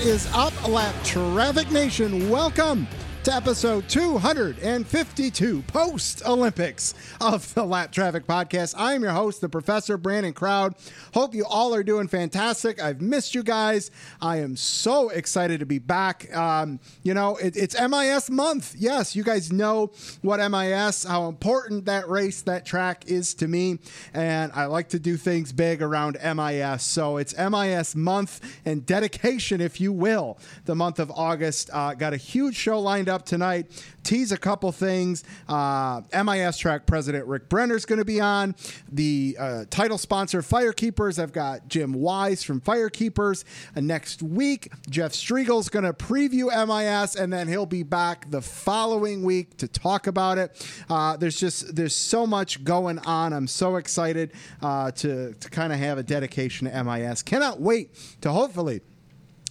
is up, Lapped Traffic Nation? Welcome to episode 252 post Olympics of the Lapped Traffic Podcast. I am your host, the Professor Brandon Crowd. Hope you all are doing fantastic. I've missed you guys. I am so excited to be back. Um, you know, it, it's MIS month. Yes, you guys know what MIS, how important that race, that track is to me. And I like to do things big around MIS. So it's MIS month and dedication, if you will, the month of August. Uh, got a huge show lined up tonight. Tease a couple things. Uh, MIS track president Rick Brenner's going to be on. The uh, title sponsor, Firekeepers. I've got Jim Wise from Firekeepers. Uh, next week, Jeff Striegle's going to preview MIS, and then he'll be back the following week to talk about it. Uh, there's just there's so much going on. I'm so excited uh, to to kind of have a dedication to MIS. Cannot wait to hopefully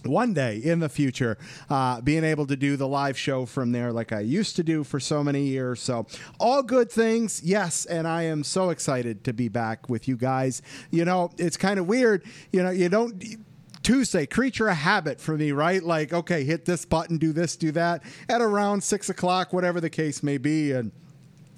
one day in the future, uh, being able to do the live show from there like I used to do for so many years. So, all good things, yes. And I am so excited to be back with you guys. You know, it's kind of weird. You know, you don't. Tuesday, creature of habit for me, right? Like, okay, hit this button, do this, do that at around six o'clock, whatever the case may be. And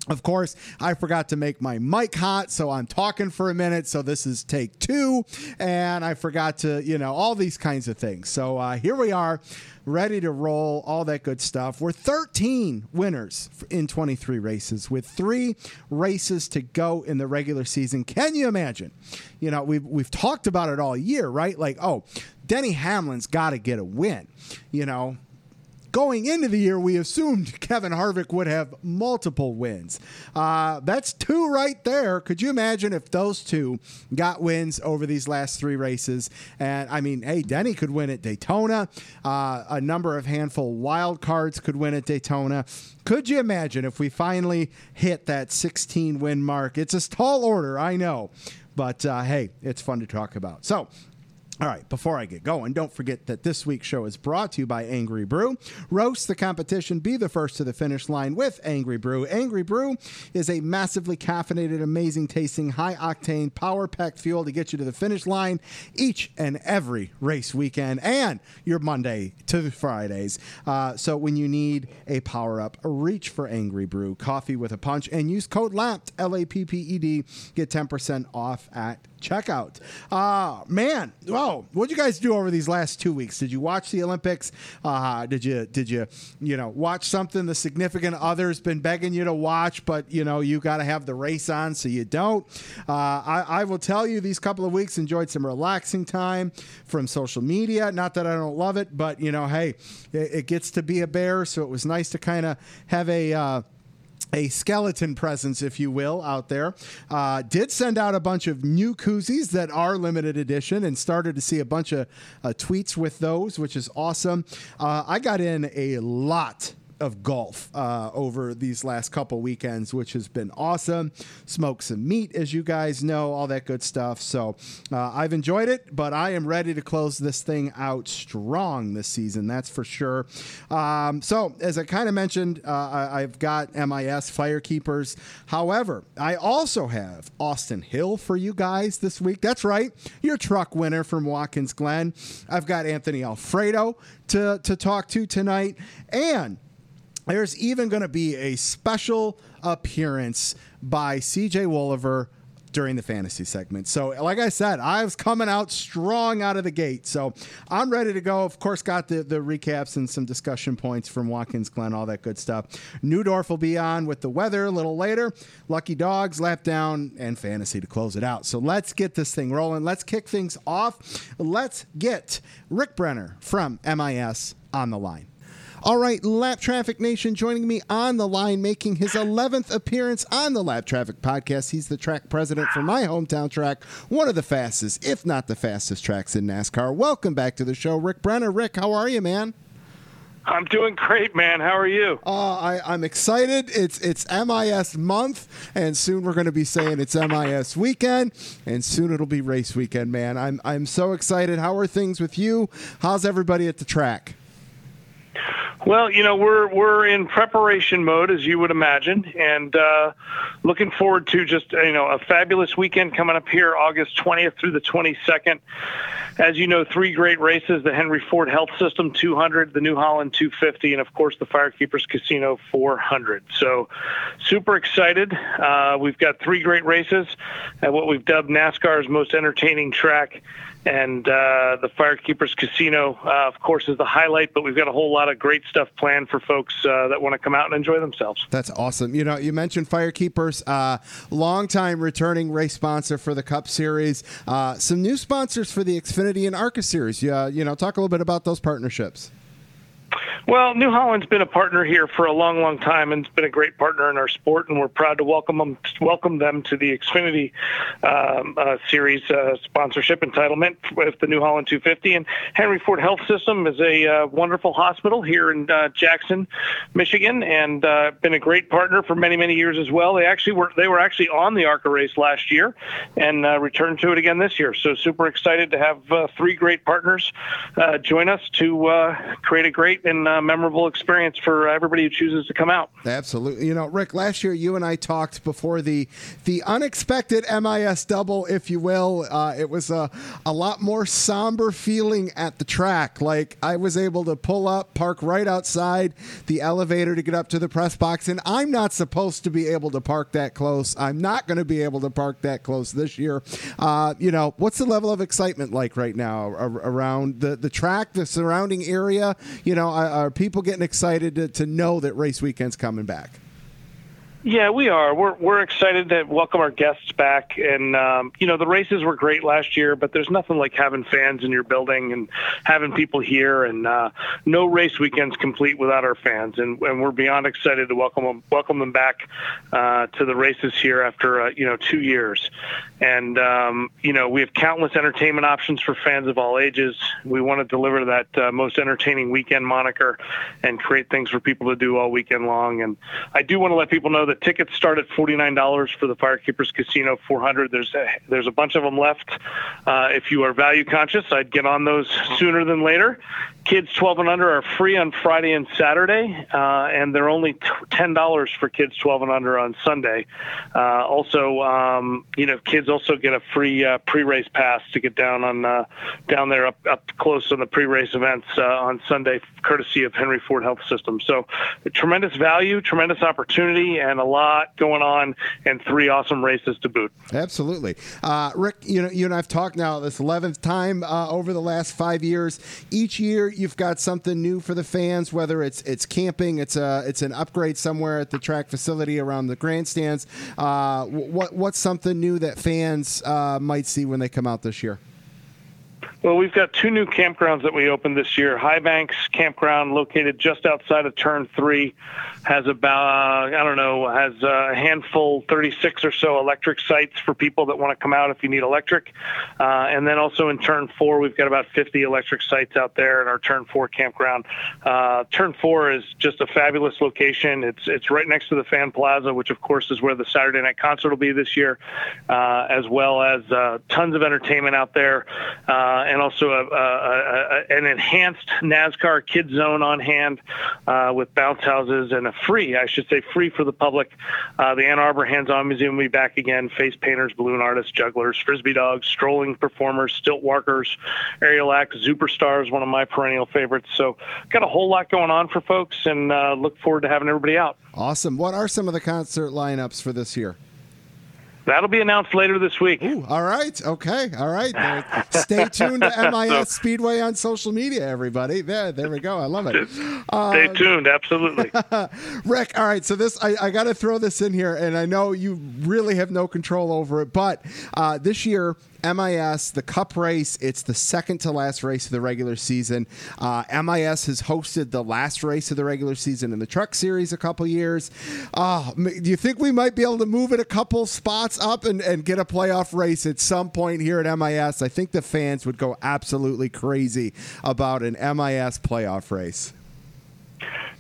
of course, I forgot to make my mic hot, so I'm talking for a minute. So this is take two, and I forgot to, you know, all these kinds of things. So uh, here we are, ready to roll, all that good stuff. We're 13 winners in 23 races with three races to go in the regular season. Can you imagine? You know, we've we've talked about it all year, right? Like, oh, Denny Hamlin's got to get a win. You know, going into the year, we assumed Kevin Harvick would have multiple wins. Uh, that's two right there. Could you imagine if those two got wins over these last three races? And I mean, hey, Denny could win at Daytona. Uh, a number of handful wild cards could win at Daytona. Could you imagine if we finally hit that 16 win mark? It's a tall order, I know. But uh, hey, it's fun to talk about. So, all right, before I get going, don't forget that this week's show is brought to you by Angry Brew. Roast the competition, be the first to the finish line with Angry Brew. Angry Brew is a massively caffeinated, amazing tasting, high octane, power packed fuel to get you to the finish line each and every race weekend and your Monday to Fridays. Uh, so when you need a power up, reach for Angry Brew, coffee with a punch, and use code LAPPED, L A P P E D, get 10% off at checkout. Uh, man, whoa, what'd you guys do over these last two weeks? Did you watch the Olympics? Uh, did you, did you, you know, watch something the significant other's been begging you to watch, but, you know, you got to have the race on so you don't? Uh, I, I will tell you, these couple of weeks enjoyed some relaxing time from social media. Not that I don't love it, but, you know, hey, it, it gets to be a bear, so it was nice to kind of have a, uh, a skeleton presence, if you will, out there. Uh, did send out a bunch of new koozies that are limited edition and started to see a bunch of uh, tweets with those, which is awesome. Uh, I got in a lot of golf uh, over these last couple weekends, which has been awesome. Smoked some meat, as you guys know, all that good stuff. So uh, I've enjoyed it, but I am ready to close this thing out strong this season. That's for sure. Um, so as I kind of mentioned, uh, I, I've got MIS Firekeepers. However, I also have Austin Hill for you guys this week. That's right, your truck winner from Watkins Glen. I've got Anthony Alfredo to to talk to tonight, and there's even going to be a special appearance by CJ Woliver during the fantasy segment. So, like I said, I was coming out strong out of the gate. So, I'm ready to go. Of course, got the, the recaps and some discussion points from Watkins Glen, all that good stuff. Neudorff will be on with the weather a little later. Lucky Dogs, lap down, and fantasy to close it out. So, let's get this thing rolling. Let's kick things off. Let's get Rick Brenner from MIS on the line. All right, Lapped Traffic Nation joining me on the line, making his 11th appearance on the Lapped Traffic podcast. He's the track president for my hometown track, one of the fastest, if not the fastest tracks in NASCAR. Welcome back to the show, Rick Brenner. Rick, how are you, man? I'm doing great, man. How are you? Uh, I, I'm excited. It's it's MIS month, and soon we're going to be saying it's MIS weekend, and soon it'll be race weekend, man. I'm I'm so excited. How are things with you? How's everybody at the track? Well, you know, we're we're in preparation mode, as you would imagine, and uh, looking forward to just you know a fabulous weekend coming up here, August 20th through the 22nd. As you know, three great races: the Henry Ford Health System 200, the New Holland 250, and of course the Firekeepers Casino 400. So, super excited. Uh, we've got three great races at what we've dubbed NASCAR's most entertaining track and uh, the Firekeepers Casino, uh, of course, is the highlight. But we've got a whole lot of great stuff planned for folks uh, that want to come out and enjoy themselves. That's awesome. You know, you mentioned Firekeepers, uh, longtime returning race sponsor for the Cup Series. Uh, some new sponsors for the Xfinity and ARCA Series. You know, talk a little bit about those partnerships. Well, New Holland's been a partner here for a long, long time, and it's been a great partner in our sport, and we're proud to welcome them, welcome them to the Xfinity um, uh, Series uh, sponsorship entitlement with the New Holland 250. And Henry Ford Health System is a uh, wonderful hospital here in uh, Jackson, Michigan, and uh, been a great partner for many, many years as well. They actually were they were actually on the ARCA race last year, and uh, returned to it again this year. So super excited to have three great partners join us to create a great and uh, memorable experience for everybody who chooses to come out. Absolutely. You know, Rick, last year you and I talked before the the unexpected MIS double, if you will. Uh, it was a, a lot more somber feeling at the track. Like I was able to pull up, park right outside the elevator to get up to the press box, and I'm not supposed to be able to park that close. I'm not going to be able to park that close this year. Uh, you know, what's the level of excitement like right now around the, the track, the surrounding area? You know, are people getting excited to, to know that race weekend's coming back? Yeah, we are. We're we're excited to welcome our guests back, and um, you know the races were great last year, but there's nothing like having fans in your building and having people here, and uh, no race weekend's complete without our fans, and, and we're beyond excited to welcome them welcome them back uh, to the races here after uh, you know two years, and um, you know we have countless entertainment options for fans of all ages. We want to deliver that uh, most entertaining weekend moniker, and create things for people to do all weekend long. And I do want to let people know that tickets start at forty nine dollars for the Firekeepers Casino 400. There's a, there's a bunch of them left. Uh, if you are value conscious, I'd get on those sooner than later. Kids 12 and under are free on Friday and Saturday, uh, and they're only ten dollars for kids 12 and under on Sunday. Uh, also, um, you know, kids also get a free uh, pre-race pass to get down on uh, down there up up close on the pre-race events uh, on Sunday, courtesy of Henry Ford Health System. So, tremendous value, tremendous opportunity, and a lot going on, and three awesome races to boot. Absolutely, uh, Rick. You know, you and I've talked now this 11th time over the last five years. Each year you've got something new for the fans, whether it's it's camping, it's a it's an upgrade somewhere at the track facility around the grandstands. Uh, what what's something new that fans uh, might see when they come out this year? Well, we've got two new campgrounds that we opened this year. High Banks Campground, located just outside of Turn 3, has about, I don't know, has a handful, 36 or so electric sites for people that want to come out if you need electric. Uh, and then also in Turn 4, we've got about 50 electric sites out there in our Turn 4 campground. Uh, Turn 4 is just a fabulous location. It's, it's right next to the Fan Plaza, which of course is where the Saturday night concert will be this year, uh, as well as uh, tons of entertainment out there uh, and also a, a, a, an enhanced NASCAR Kid Zone on hand uh, with bounce houses and a free, I should say, free for the public. Uh, the Ann Arbor Hands-On Museum will be back again. Face painters, balloon artists, jugglers, frisbee dogs, strolling performers, stilt walkers, aerial acts, superstars, one of my perennial favorites. So got a whole lot going on for folks, and uh, look forward to having everybody out. Awesome. What are some of the concert lineups for this year? That'll be announced later this week. Ooh, all right. Okay. All right. Stay tuned to MIS Speedway on social media, everybody. There, there we go. I love it. Stay uh, tuned. Absolutely. Rick, all right. So this, I, I got to throw this in here, and I know you really have no control over it, but uh, this year MIS, the Cup race, it's the second to last race of the regular season. Uh, MIS has hosted the last race of the regular season in the Truck Series a couple years. Uh, do you think we might be able to move it a couple spots up and, and get a playoff race at some point here at MIS? I think the fans would go absolutely crazy about an MIS playoff race.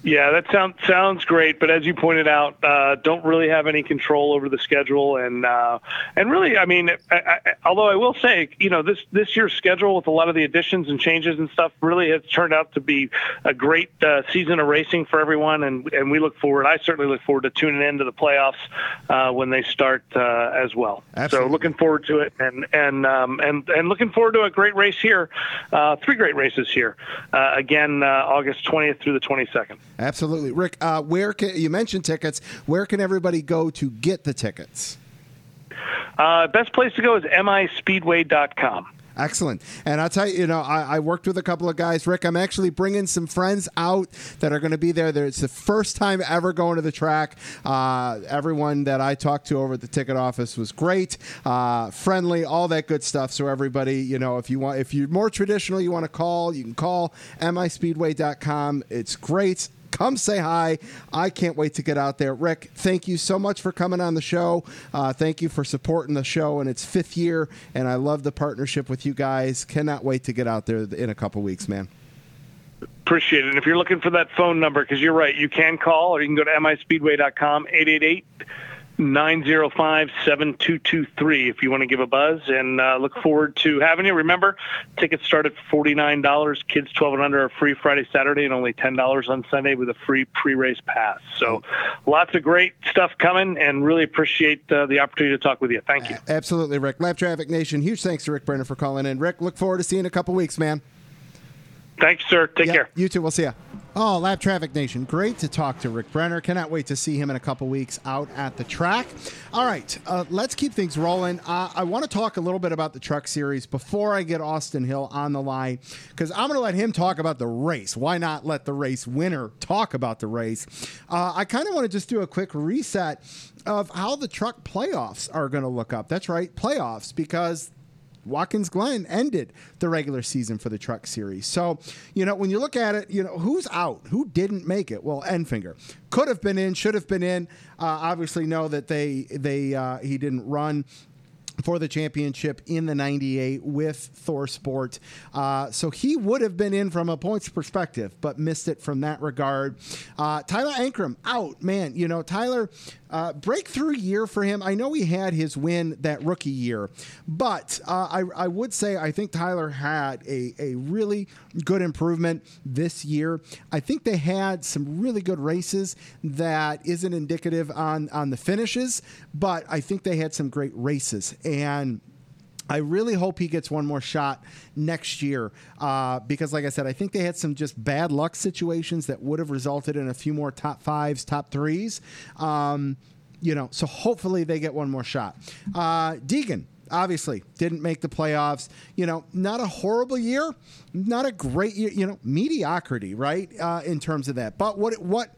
Yeah, that sounds sounds great, but as you pointed out, uh, don't really have any control over the schedule, and uh, and really, I mean, I, I, although I will say, you know, this this year's schedule with a lot of the additions and changes and stuff really has turned out to be a great uh, season of racing for everyone, and and we look forward. I certainly look forward to tuning into the playoffs uh, when they start uh, as well. Absolutely. So looking forward to it, and and um, and and looking forward to a great race here, uh, three great races here, uh, again uh, August 20th through the 22nd. Absolutely, Rick. Uh, where can you mentioned tickets? Where can everybody go to get the tickets? Uh, best place to go is mispeedway.com. Excellent. And I'll tell you, you know, I, I, worked with a couple of guys. Rick, I'm actually bringing some friends out that are going to be there. It's the first time ever going to the track. Uh, everyone that I talked to over at the ticket office was great, uh, friendly, all that good stuff. So everybody, you know, if you want, if you're more traditional, you want to call, you can call mispeedway.com. It's great come say hi. I can't wait to get out there. Rick, thank you so much for coming on the show. Uh, thank you for supporting the show in its fifth year, and I love the partnership with you guys. Cannot wait to get out there in a couple weeks, man. Appreciate it. And if you're looking for that phone number, because you're right, you can call or you can go to mispeedway.com, 888- 905 7223 if you want to give a buzz and uh, look forward to having you. Remember, tickets start at $49. Kids 12 and under are free Friday, Saturday, and only $10 on Sunday with a free pre race pass. So lots of great stuff coming and really appreciate uh, the opportunity to talk with you. Thank you. Absolutely, Rick. Lapped Traffic Nation, huge thanks to Rick Brenner for calling in. Rick, look forward to seeing you in a couple weeks, man. Thanks, sir. Take yeah, care. You too. We'll see you. Oh, Lapped Traffic Nation. Great to talk to Rick Brenner. Cannot wait to see him in a couple weeks out at the track. All right, uh, let's keep things rolling. Uh, I want to talk a little bit about the truck series before I get Austin Hill on the line because I'm going to let him talk about the race. Why not let the race winner talk about the race? Uh, I kind of want to just do a quick reset of how the truck playoffs are going to look up. That's right, playoffs, because Watkins Glen ended the regular season for the Truck Series. So, you know, when you look at it, you know, who's out? Who didn't make it? Well, Enfinger could have been in, should have been in. Uh, obviously, know that they they uh, he didn't run for the championship in the 98 with ThorSport. Uh, so he would have been in from a points perspective, but missed it from that regard. Uh, Tyler Ankrum out. Man, you know, Tyler uh, breakthrough year for him. I know he had his win that rookie year, but uh, I, I, would say I think Tyler had a, a really good improvement this year. I think they had some really good races that isn't indicative on, on the finishes, but I think they had some great races. And I really hope he gets one more shot next year uh, because, like I said, I think they had some just bad luck situations that would have resulted in a few more top fives, top threes. Um, you know, so hopefully they get one more shot. Uh, Deegan, obviously didn't make the playoffs. You know, not a horrible year, not a great year. You know, mediocrity, right? Uh, in terms of that, but what what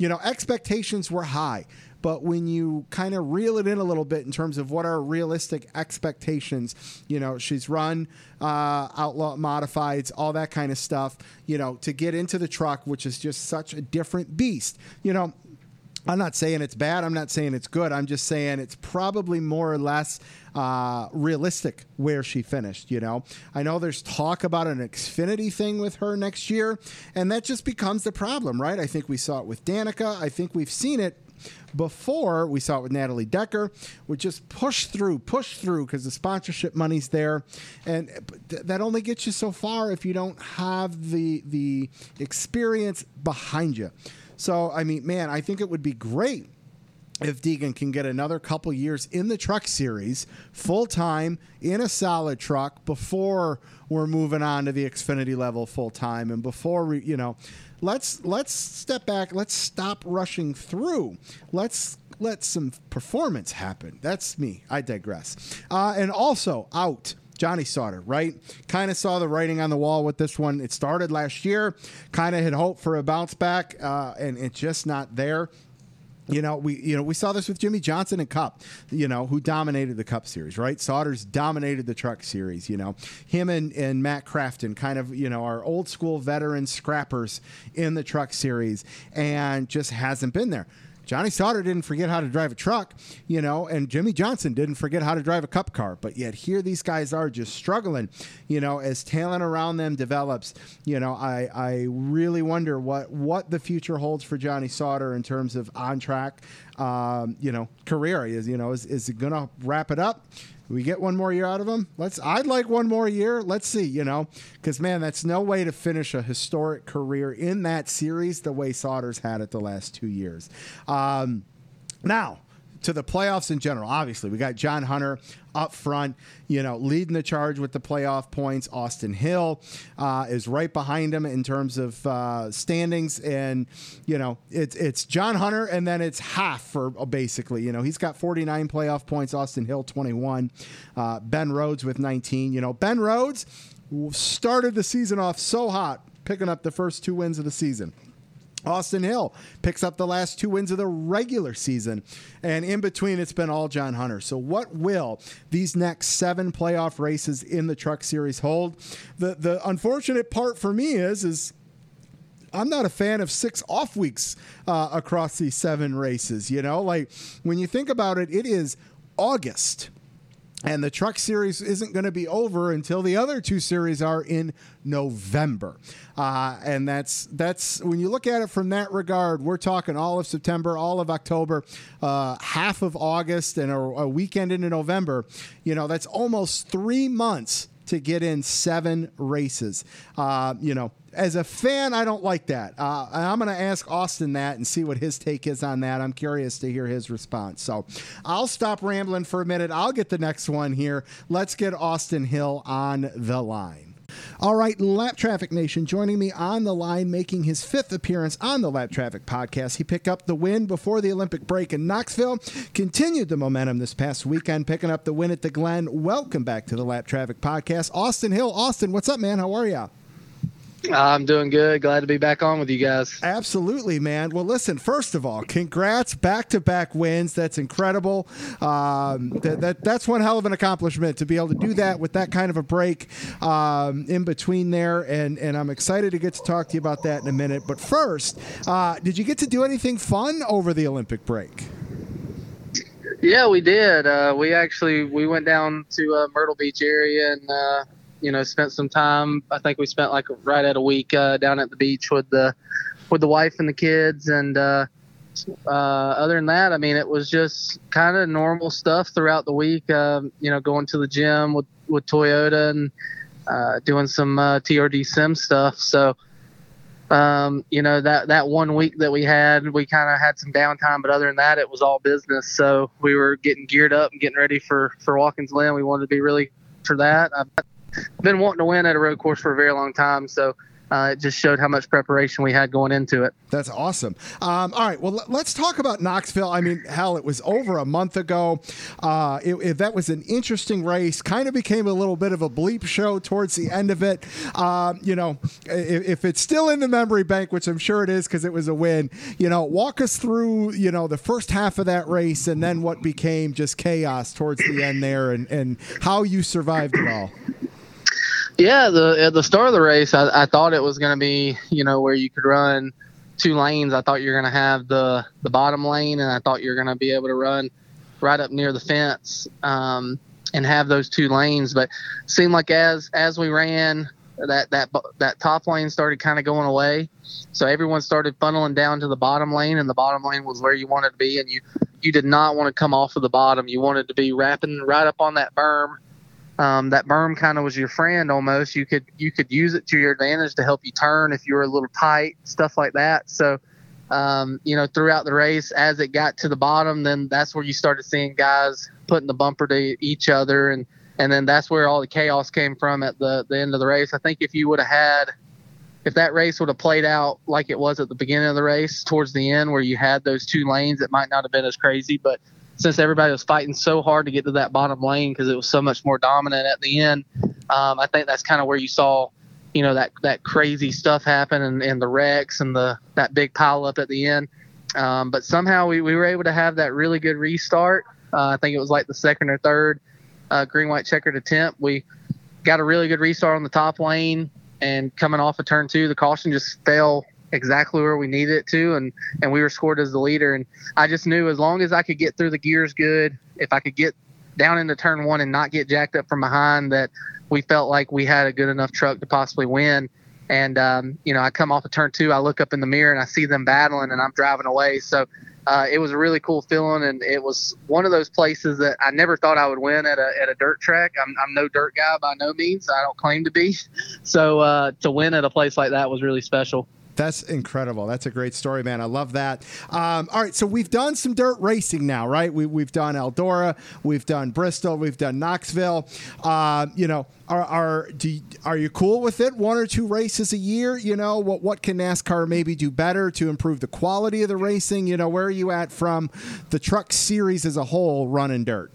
you know, expectations were high. But when you kind of reel it in a little bit in terms of what are realistic expectations, you know, she's run uh, outlaw modifieds, all that kind of stuff, you know, to get into the truck, which is just such a different beast. You know, I'm not saying it's bad. I'm not saying it's good. I'm just saying it's probably more or less uh, realistic where she finished. You know, I know there's talk about an Xfinity thing with her next year, and that just becomes the problem, right? I think we saw it with Danica. I think we've seen it before we saw it with Natalie Decker, we just push through, push through because the sponsorship money's there, and th- that only gets you so far if you don't have the the experience behind you. So I mean, man, I think it would be great if Deegan can get another couple years in the truck series, full time in a solid truck before we're moving on to the Xfinity level full time, and before we, you know, let's let's step back. Let's stop rushing through. Let's let some performance happen. That's me. I digress. Uh, and also out. Johnny Sauter, right? Kind of saw the writing on the wall with this one. It started last year, kind of had hope for a bounce back, uh, and it's just not there. You know, we you know we saw this with Jimmie Johnson and Cup, you know, who dominated the Cup series, right? Sauter's dominated the Truck series. You know, him and and Matt Crafton, kind of you know our old school veteran scrappers in the Truck series, and just hasn't been there. Johnny Sauter didn't forget how to drive a truck, you know, and Jimmie Johnson didn't forget how to drive a cup car. But yet here these guys are just struggling, you know, as talent around them develops. You know, I I really wonder what what the future holds for Johnny Sauter in terms of on track, um, you know, career. Is you know is is it going to wrap it up? We get one more year out of him? Let's. I'd like one more year. Let's see. You know, because man, that's no way to finish a historic career in that series the way Sauter's had it the last two years. Um, now to the playoffs in general. Obviously, we got John Hunter up front, you know, leading the charge with the playoff points. Austin Hill uh, is right behind him in terms of uh, standings, and you know, it's it's John Hunter, and then it's half for uh, basically, you know, he's got 49 playoff points. Austin Hill 21, uh, Ben Rhodes with 19. You know, Ben Rhodes started the season off so hot, picking up the first two wins of the season. Austin Hill picks up the last two wins of the regular season. And in between, it's been all John Hunter. So, what will these next seven playoff races in the Truck Series hold? The, the unfortunate part for me is, is I'm not a fan of six off weeks uh, across these seven races. You know, like when you think about it, it is August and the truck series isn't going to be over until the other two series are in November. Uh, and that's that's when you look at it from that regard, we're talking all of September, all of October, uh, half of August, and a, a weekend into November. You know, that's almost three months to get in seven races. Uh, you know, as a fan, I don't like that. Uh, I'm going to ask Austin that and see what his take is on that. I'm curious to hear his response. So I'll stop rambling for a minute. I'll get the next one here. Let's get Austin Hill on the line. All right, Lapped Traffic Nation joining me on the line, making his fifth appearance on the Lapped Traffic podcast. He picked up the win before the Olympic break in Knoxville, continued the momentum this past weekend, picking up the win at the Glen. Welcome back to the Lapped Traffic podcast. Austin Hill. Austin, what's up, man? How are you? I'm doing good. Glad to be back on with you guys. Absolutely, man. Well, listen. First of all, congrats, back-to-back wins. That's incredible. Um, that, that, that's one hell of an accomplishment to be able to do that with that kind of a break um, in between there. And and I'm excited to get to talk to you about that in a minute. But first, uh, did you get to do anything fun over the Olympic break? Yeah, we did. Uh, we actually we went down to uh, Myrtle Beach area and uh, you know, spent some time. I think we spent like right at a week uh, down at the beach with the with the wife and the kids, and uh, uh, other than that, I mean, it was just kind of normal stuff throughout the week. Um, you know, going to the gym with with Toyota and uh, doing some uh, TRD sim stuff. So. Um, you know that that one week that we had, we kind of had some downtime, but other than that, it was all business. So we were getting geared up and getting ready for for Watkins Glen. We wanted to be really for that. I've been wanting to win at a road course for a very long time. So uh, it just showed how much preparation we had going into it. That's awesome. Um, all right, well, let's talk about Knoxville. I mean, hell, it was over a month ago. Uh, it, it, that was an interesting race. Kind of became a little bit of a bleep show towards the end of it. Um, you know, if, if, it's still in the memory bank, which I'm sure it is because it was a win, you know, walk us through, you know, the first half of that race and then what became just chaos towards the end there and, and how you survived it all. Yeah, the at the start of the race, I, I thought it was going to be you know where you could run two lanes. I thought you were going to have the the bottom lane, and I thought you were going to be able to run right up near the fence um, and have those two lanes. But seemed like as as we ran, that that that top lane started kind of going away. So everyone started funneling down to the bottom lane, and the bottom lane was where you wanted to be, and you you did not want to come off of the bottom. You wanted to be wrapping right up on that berm um, that berm kind of was your friend almost. You could you could use it to your advantage to help you turn if you were a little tight, stuff like that. So, um, you know, throughout the race, as it got to the bottom, then that's where you started seeing guys putting the bumper to each other, and and then that's where all the chaos came from at the the end of the race. I think if you would have had if that race would have played out like it was at the beginning of the race towards the end where you had those two lanes it might not have been as crazy but since everybody was fighting so hard to get to that bottom lane because it was so much more dominant at the end, um, I think that's kind of where you saw, you know, that that crazy stuff happen and, and the wrecks and the that big pile up at the end. Um, but somehow we, we were able to have that really good restart. Uh, I think it was like the second or third uh, green white checkered attempt. We got a really good restart on the top lane and coming off of turn two, the caution just fell exactly where we needed it to, and and we were scored as the leader. And I just knew as long as I could get through the gears good, if I could get down into turn one and not get jacked up from behind, that we felt like we had a good enough truck to possibly win. And um, you know, I come off of turn two, I look up in the mirror and I see them battling, and I'm driving away. So uh, it was a really cool feeling, and it was one of those places that I never thought I would win at a at a dirt track. I'm I'm no dirt guy by no means. I don't claim to be. So uh, to win at a place like that was really special. That's incredible. That's a great story, man. I love that. Um, all right, so we've done some dirt racing now, right? We, we've done Eldora, we've done Bristol, we've done Knoxville. Uh, you know, are are do are you cool with it? One or two races a year? You know, what what can NASCAR maybe do better to improve the quality of the racing? You know, where are you at from the truck series as a whole, running dirt?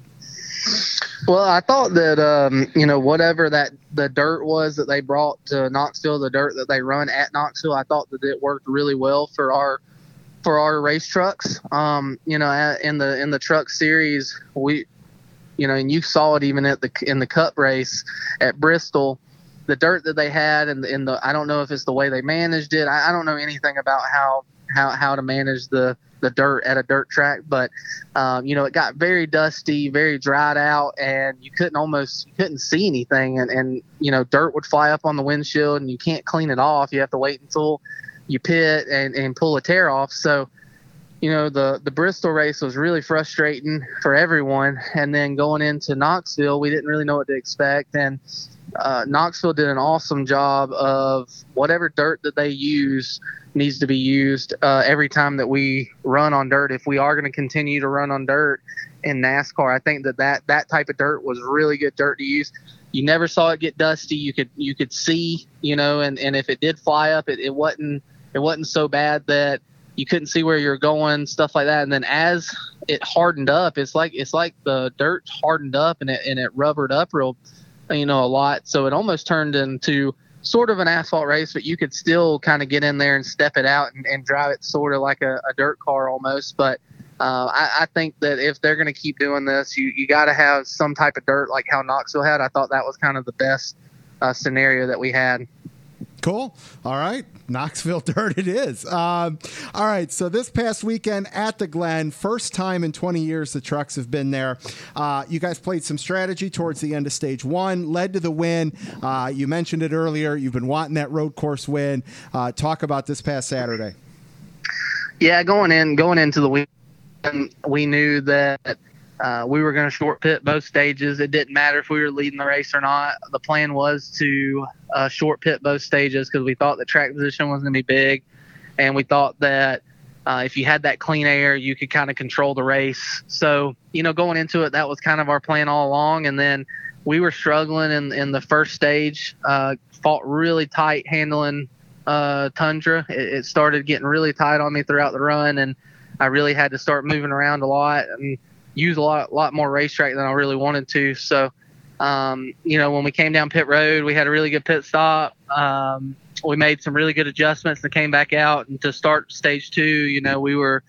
Well, I thought that um, you know whatever that the dirt was that they brought to Knoxville, the dirt that they run at Knoxville, I thought that it worked really well for our for our race trucks. Um, you know, in the in the truck series, we, you know, and you saw it even at the in the Cup race at Bristol, the dirt that they had, and in the I don't know if it's the way they managed it. I, I don't know anything about how how how to manage the the dirt at a dirt track, but um, you know it got very dusty, very dried out, and you couldn't almost you couldn't see anything, and and you know dirt would fly up on the windshield, and you can't clean it off. You have to wait until you pit and and pull a tear off. So you know the the Bristol race was really frustrating for everyone, and then going into Knoxville, we didn't really know what to expect, and uh, Knoxville did an awesome job of whatever dirt that they use needs to be used uh, every time that we run on dirt. If we are going to continue to run on dirt in NASCAR, I think that, that that type of dirt was really good dirt to use. You never saw it get dusty. You could you could see, you know, and, and if it did fly up, it, it wasn't it wasn't so bad that you couldn't see where you're going, stuff like that. And then as it hardened up, it's like it's like the dirt hardened up and it and it rubbered up real, you know, a lot. So it almost turned into sort of an asphalt race, but you could still kind of get in there and step it out and, and drive it sort of like a, a dirt car almost. But uh, I, I, think that if they're going to keep doing this, you, you got to have some type of dirt like how Knoxville had. I thought that was kind of the best uh, scenario that we had. Cool. All right. Knoxville Dirt it is. Um, all right. So this past weekend at the Glen, first time in 20 years the trucks have been there. Uh, you guys played some strategy towards the end of stage one, led to the win. Uh, you mentioned it earlier. You've been wanting that road course win. Uh, talk about this past Saturday. Yeah, going in, going into the weekend, we knew that uh, we were going to short pit both stages. It didn't matter if we were leading the race or not. The plan was to uh, short pit both stages because we thought the track position was going to be big, and we thought that uh, if you had that clean air, you could kind of control the race. So you know, going into it, that was kind of our plan all along. And then we were struggling in in the first stage. Uh, fought really tight handling uh, Tundra. It, it started getting really tight on me throughout the run, and I really had to start moving around a lot and use a lot lot more racetrack than I really wanted to. So, um, you know, when we came down pit road, we had a really good pit stop. Um, we made some really good adjustments and came back out. And to start stage two, you know, we were,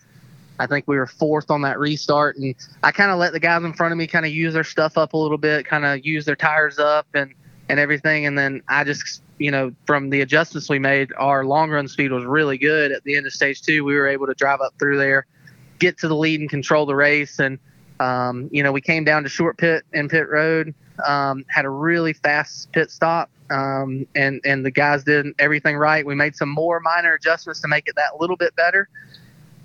I think we were fourth on that restart. And I kind of let the guys in front of me kind of use their stuff up a little bit, kind of use their tires up and and everything. And then I just, you know, from the adjustments we made, our long run speed was really good. At the end of stage two, we were able to drive up through there, get to the lead, and control the race. And um, you know, we came down to short pit and pit road, um, had a really fast pit stop, um, and and the guys did everything right. We made some more minor adjustments to make it that little bit better.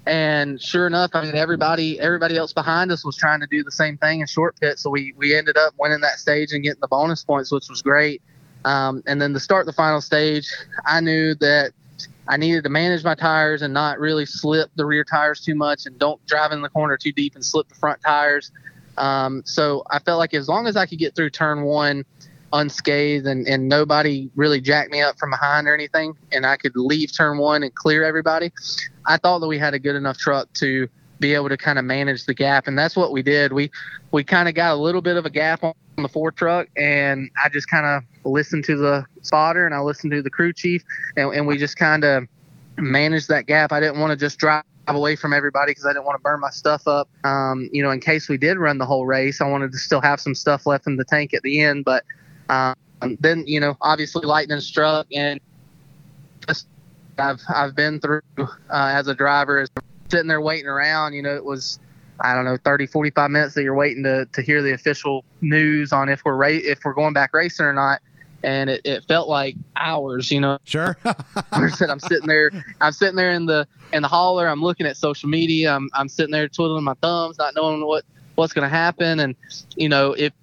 And sure enough, I mean everybody everybody else behind us was trying to do the same thing in short pit, so we we ended up winning that stage and getting the bonus points, which was great. Um, and then to start the final stage, I knew that I needed to manage my tires and not really slip the rear tires too much and don't drive in the corner too deep and slip the front tires. Um, so I felt like as long as I could get through turn one unscathed and, and nobody really jacked me up from behind or anything, and I could leave turn one and clear everybody, I thought that we had a good enough truck to be able to kind of manage the gap. And that's what we did. We, we kind of got a little bit of a gap on the Ford truck, and I just kind of listened to the spotter and I listened to the crew chief, and, and we just kind of managed that gap. I didn't want to just drive away from everybody because I didn't want to burn my stuff up. Um, you know, in case we did run the whole race, I wanted to still have some stuff left in the tank at the end. But um, then, you know, obviously lightning struck and I've I've been through uh, as a driver is sitting there waiting around. You know, it was I don't know 30, 45 minutes that you're waiting to to hear the official news on if we're ra- if we're going back racing or not. And it, it felt like hours, you know. Sure. I'm sitting there. I'm sitting there in the in the hauler. I'm looking at social media. I'm I'm sitting there twiddling my thumbs, not knowing what what's going to happen. And you know, if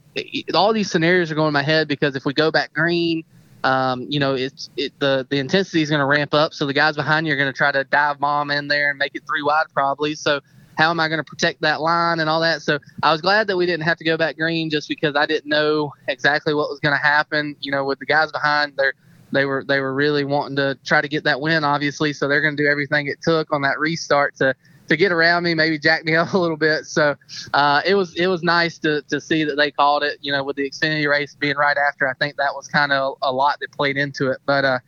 all these scenarios are going in my head because if we go back green, um, you know, it's it, the the intensity is going to ramp up. So the guys behind you are going to try to dive bomb in there and make it three wide probably. So how am I going to protect that line and all that? So I was glad that we didn't have to go back green just because I didn't know exactly what was going to happen. You know, with the guys behind, they they were they were really wanting to try to get that win, obviously. So they're going to do everything it took on that restart to to get around me, maybe jack me up a little bit. So uh, it was it was nice to, to see that they called it. You know, with the Xfinity race being right after, I think that was kind of a lot that played into it. But uh,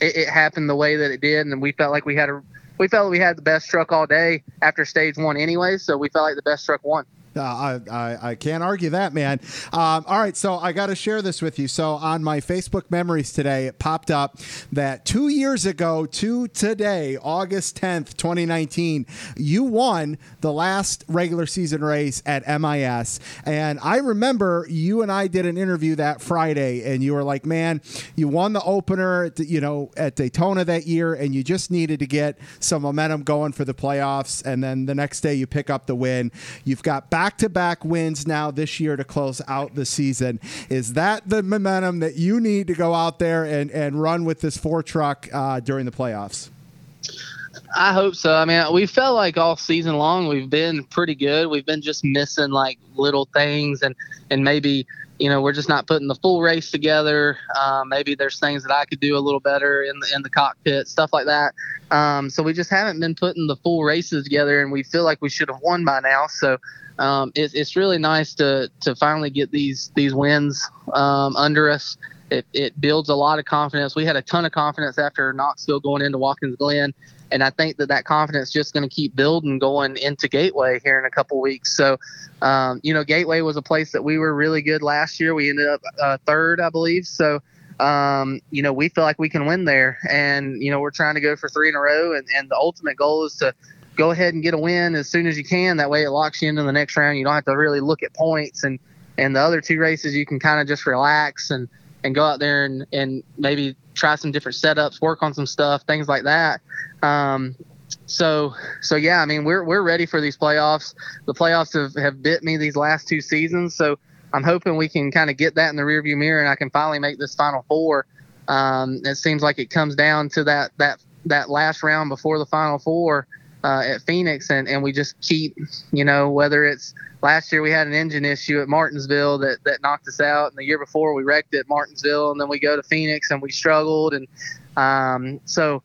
it, it, happened the way that it did, and we felt like we had a we felt we had the best truck all day after stage one anyway. So we felt like the best truck won. Uh, I, I, I, can't argue that, man. Um, all right, so I got to share this with you. So on my Facebook memories today, it popped up that two years ago to today, August 10th, 2019, you won the last regular season race at MIS. And I remember you and I did an interview that Friday, and you were like, man, you won the opener, at you know, at Daytona that year, and you just needed to get some momentum going for the playoffs. And then the next day, you pick up the win. You've got back back to back wins now this year to close out the season. Is that the momentum that you need to go out there and, and run with this four truck uh, during the playoffs? I hope so. I mean, we felt like all season long we've been pretty good. We've been just missing like little things and and maybe you know we're just not putting the full race together. Um, maybe there's things that I could do a little better in the in the cockpit, stuff like that. Um, so we just haven't been putting the full races together, and we feel like we should have won by now. So um, it, it's really nice to to finally get these these wins um, under us. It, it builds a lot of confidence. We had a ton of confidence after Knoxville going into Watkins Glen, and I think that that confidence is just going to keep building going into Gateway here in a couple weeks. So, um, you know, Gateway was a place that we were really good last year. We ended up uh, third, I believe. So, um, you know, we feel like we can win there, and you know, we're trying to go for three in a row, and, and the ultimate goal is to go ahead and get a win as soon as you can. That way, it locks you into the next round. You don't have to really look at points, and and the other two races you can kind of just relax and and go out there and and maybe try some different setups, work on some stuff, things like that. Um, so so yeah, I mean we're we're ready for these playoffs. The playoffs have, have bit me these last two seasons, so I'm hoping we can kind of get that in the rearview mirror and I can finally make this final four. Um, it seems like it comes down to that that that last round before the final four uh, at Phoenix, and, and we just keep, you know, whether it's last year we had an engine issue at Martinsville that, that knocked us out, and the year before we wrecked at Martinsville, and then we go to Phoenix and we struggled, and um, so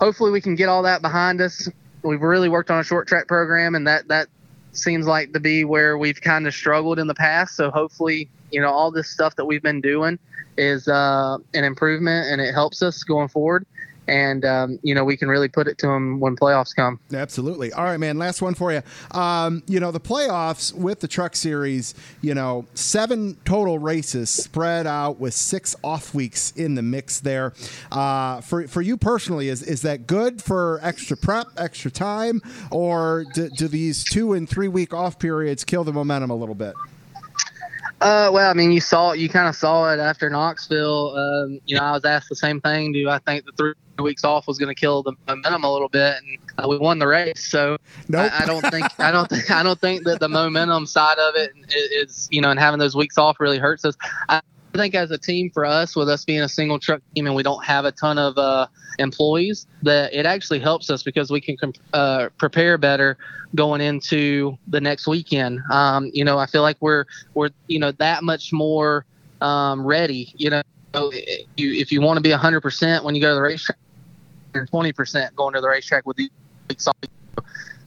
hopefully we can get all that behind us. We've really worked on a short track program, and that that seems like to be where we've kind of struggled in the past. So hopefully, you know, all this stuff that we've been doing is uh, an improvement, and it helps us going forward and um, you know we can really put it to them when playoffs come. Absolutely. All right, man. Last one for you. Um, you know the playoffs with the Truck Series. You know seven total races spread out with six off weeks in the mix. There, uh, for for you personally, is is that good for extra prep, extra time, or do, do these two and three week off periods kill the momentum a little bit? Uh, well, I mean, you saw you kind of saw it after Knoxville. Um, you know, I was asked the same thing. Do I think the three weeks off was going to kill the momentum a little bit? And uh, we won the race, so nope. I, I, don't think I don't think I don't think that the momentum side of it is you know, and having those weeks off really hurts us. I, I think as a team for us, with us being a single truck team and we don't have a ton of uh, employees, that it actually helps us because we can uh, prepare better going into the next weekend. Um, you know, I feel like we're we're you know that much more um, ready. You know, you, if you want to be 100% when you go to the racetrack, 20% going to the racetrack with the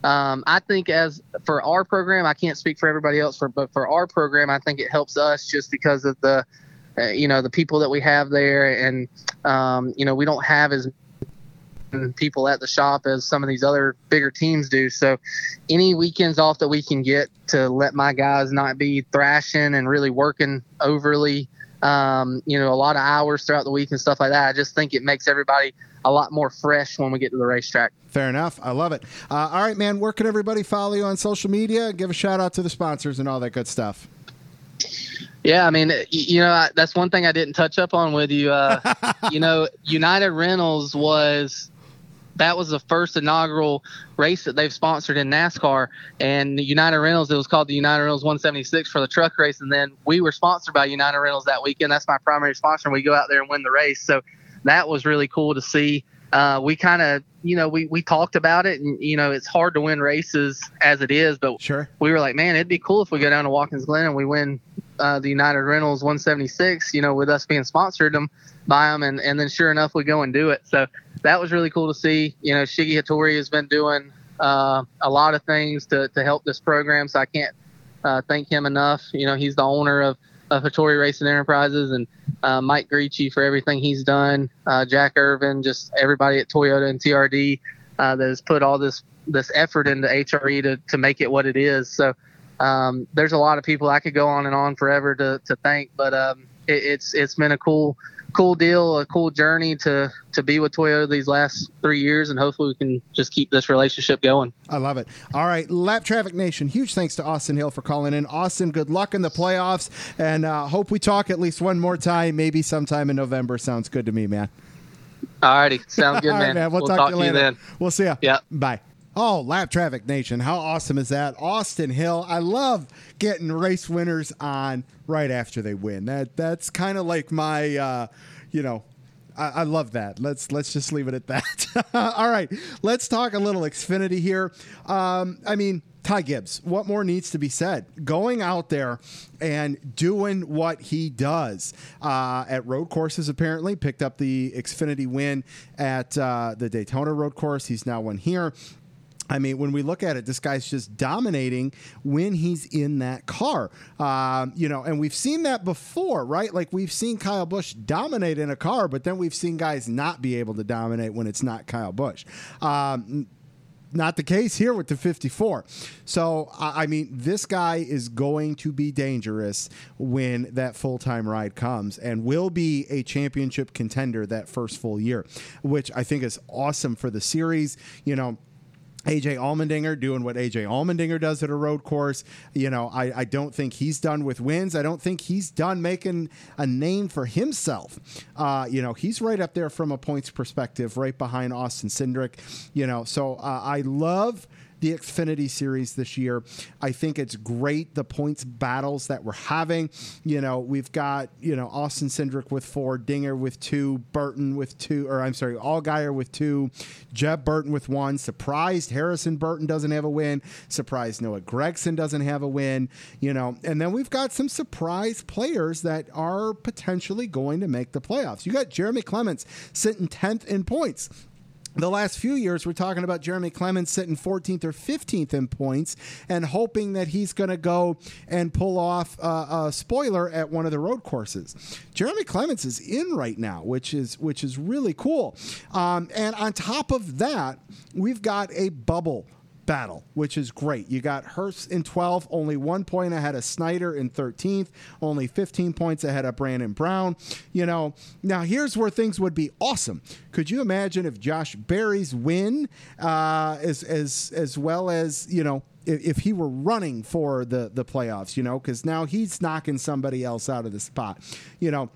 um, I think as for our program, I can't speak for everybody else, for but for our program, I think it helps us just because of the uh, you know the people that we have there, and um, you know we don't have as people at the shop as some of these other bigger teams do. So any weekends off that we can get to let my guys not be thrashing and really working overly, um, you know, a lot of hours throughout the week and stuff like that. I just think it makes everybody a lot more fresh when we get to the racetrack. Fair enough. I love it. Uh, all right, man. Where can everybody follow you on social media? Give a shout out to the sponsors and all that good stuff. Yeah, I mean, you know, that's one thing I didn't touch up on with you. Uh, you know, United Rentals was that was the first inaugural race that they've sponsored in NASCAR. And United Rentals, it was called the United Rentals 176 for the truck race. And then we were sponsored by United Rentals that weekend. That's my primary sponsor. And we go out there and win the race. So that was really cool to see. Uh, we kind of, you know, we, we talked about it and, you know, it's hard to win races as it is, but sure. we were like, man, it'd be cool if we go down to Watkins Glen and we win uh, the United Rentals 176, you know, with us being sponsored them by them. And, and then sure enough, we go and do it. So that was really cool to see. You know, Shiggy Hattori has been doing uh, a lot of things to, to help this program. So I can't uh, thank him enough. You know, he's the owner of, of Hattori Racing Enterprises and uh, Mike Griechi for everything he's done. Uh, Jack Irvin, just everybody at Toyota and TRD uh, that has put all this this effort into HRE to, to make it what it is. So um, there's a lot of people I could go on and on forever to, to thank, but um, it, it's it's been a cool cool deal, a cool journey to to be with Toyota these last three years, and hopefully we can just keep this relationship going. I love it. All right, Lapped Traffic Nation, huge thanks to Austin Hill for calling in. Austin, good luck in the playoffs, and uh, hope we talk at least one more time, maybe sometime in November. Sounds good to me, man. All righty, sounds good, man. right, man. We'll, we'll talk, talk, to you to later. you then. We'll see ya. Yeah. Bye. Oh, Lapped Traffic Nation. How awesome is that? Austin Hill. I love getting race winners on right after they win. That that's kind of like my uh, you know, I, I love that. Let's let's just leave it at that. All right. Let's talk a little Xfinity here. Um, I mean, Ty Gibbs, what more needs to be said? Going out there and doing what he does uh, at road courses, apparently, picked up the Xfinity win at uh, the Daytona road course. He's now won here. I mean, when we look at it, this guy's just dominating when he's in that car. Um, you know, and we've seen that before, right? Like we've seen Kyle Busch dominate in a car, but then we've seen guys not be able to dominate when it's not Kyle Busch. Um, not the case here with the 54. So, I I mean, this guy is going to be dangerous when that full time ride comes and will be a championship contender that first full year, which I think is awesome for the series. You know, AJ Allmendinger doing what AJ Allmendinger does at a road course. You know, I, I don't think he's done with wins. I don't think he's done making a name for himself. Uh, you know, he's right up there from a points perspective, right behind Austin Cindric. You know, so uh, I love the Xfinity series this year. I think it's great the points battles that we're having. You know, we've got, you know, Austin Cindric with four, Dinger with two, Burton with two, or I'm sorry, Allgaier with two, Jeb Burton with one. Surprised Harrison Burton doesn't have a win. Surprised Noah Gragson doesn't have a win. You know, and then we've got some surprise players that are potentially going to make the playoffs. You got Jeremy Clements sitting 10th in points the last few years, we're talking about Jeremy Clements sitting 14th or 15th in points and hoping that he's going to go and pull off uh, a spoiler at one of the road courses. Jeremy Clements is in right now, which is which is really cool. Um, and on top of that, we've got a bubble battle, which is great. You got Hurst in 12, only one point ahead of Snyder in 13th, only 15 points ahead of Brandon Brown. You know, now here's where things would be awesome. Could you imagine if Josh Berry's win, uh, as as as well as you know, if, if he were running for the the playoffs, you know, because now he's knocking somebody else out of the spot, you know.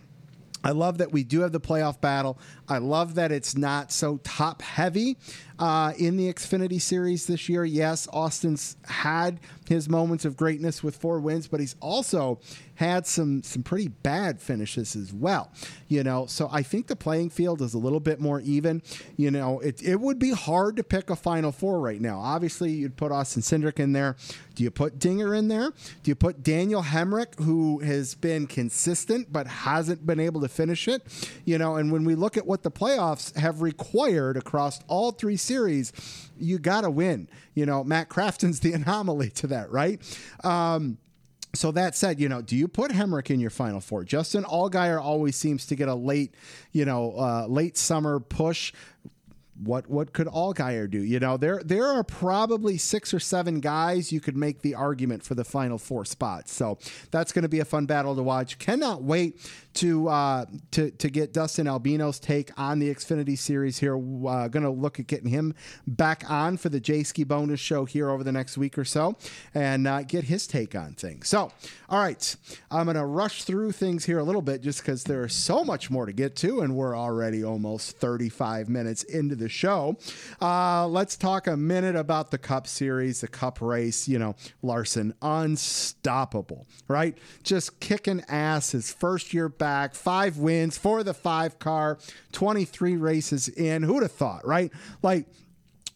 I love that we do have the playoff battle. I love that it's not so top heavy uh, in the Xfinity series this year. Yes, Austin's had his moments of greatness with four wins, but he's also had some some pretty bad finishes as well. You know, so I think the playing field is a little bit more even. You know, it it would be hard to pick a final four right now. Obviously, you'd put Austin Cindric in there. Do you put Dinger in there? Do you put Daniel Hemric, who has been consistent but hasn't been able to finish it? You know, and when we look at what the playoffs have required across all three series, you got to win. You know, Matt Crafton's the anomaly to that, right? Um, so that said, you know, do you put Hemric in your final four? Justin Allgaier always seems to get a late, you know, uh, late summer push. What what could Allgaier do? You know, there there are probably six or seven guys you could make the argument for the final four spots. So that's going to be a fun battle to watch. Cannot wait to uh, to to get Dustin Albino's take on the Xfinity series here. Uh, going to look at getting him back on for the J bonus show here over the next week or so, and uh, get his take on things. So, all right, I'm going to rush through things here a little bit just because there is so much more to get to, and we're already almost 35 minutes into the the show. Uh, let's talk a minute about the Cup Series, the Cup race. You know, Larson, unstoppable, right? Just kicking ass his first year back, five wins for the five car, 23 races in. Who'd have thought, right? Like,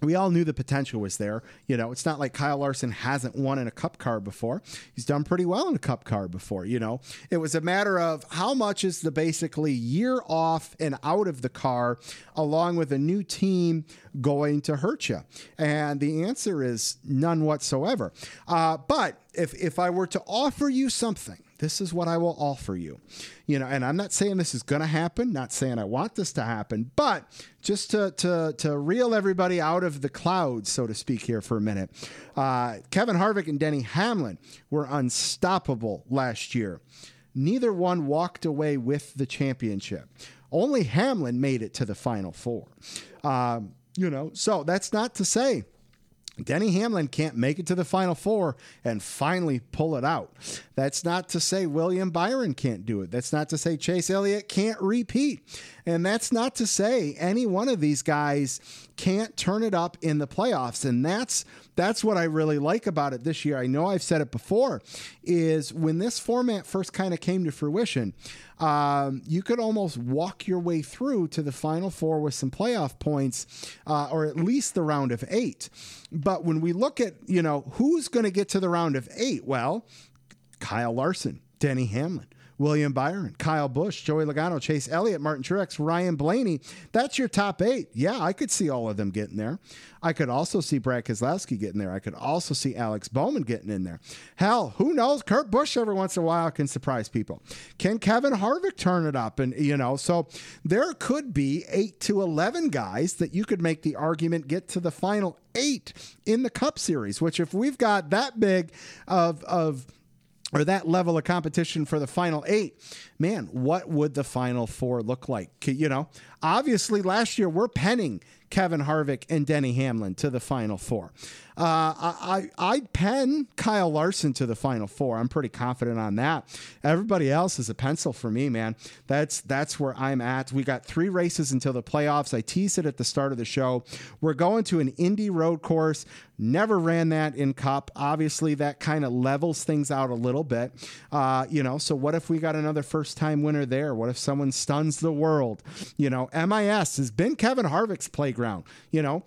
we all knew the potential was there. You know, it's not like Kyle Larson hasn't won in a cup car before. He's done pretty well in a cup car before. You know, it was a matter of how much is the basically year off and out of the car, along with a new team, going to hurt you? And the answer is none whatsoever. Uh, but if if I were to offer you something this is what I will offer you. You know, and I'm not saying this is going to happen, not saying I want this to happen, but just to, to, to reel everybody out of the clouds, so to speak, here for a minute. Uh, Kevin Harvick and Denny Hamlin were unstoppable last year. Neither one walked away with the championship. Only Hamlin made it to the final four. Um, you know, so that's not to say Denny Hamlin can't make it to the final four and finally pull it out. That's not to say William Byron can't do it. That's not to say Chase Elliott can't repeat. And that's not to say any one of these guys can't turn it up in the playoffs. And that's that's what I really like about it this year. I know I've said it before, is when this format first kind of came to fruition, um, you could almost walk your way through to the final four with some playoff points, uh, or at least the round of eight. But when we look at, you know, who's going to get to the round of eight, well, Kyle Larson, Denny Hamlin. William Byron, Kyle Busch, Joey Logano, Chase Elliott, Martin Truex, Ryan Blaney. That's your top eight. Yeah, I could see all of them getting there. I could also see Brad Keselowski getting there. I could also see Alex Bowman getting in there. Hell, who knows? Kurt Busch every once in a while can surprise people. Can Kevin Harvick turn it up? And, you know, so there could be eight to 11 guys that you could make the argument get to the final eight in the Cup Series, which if we've got that big of, of, or that level of competition for the final eight, man, what would the final four look like? You know, obviously last year we're penning Kevin Harvick and Denny Hamlin to the final four. Uh, I, I pen Kyle Larson to the final four. I'm pretty confident on that. Everybody else is a pencil for me, man. That's that's where I'm at. We got three races until the playoffs. I teased it at the start of the show. We're going to an Indy road course. Never ran that in Cup. Obviously, that kind of levels things out a little bit. Uh, you know, so what if we got another first time winner there? What if someone stuns the world? You know, MIS has been Kevin Harvick's playground. You know,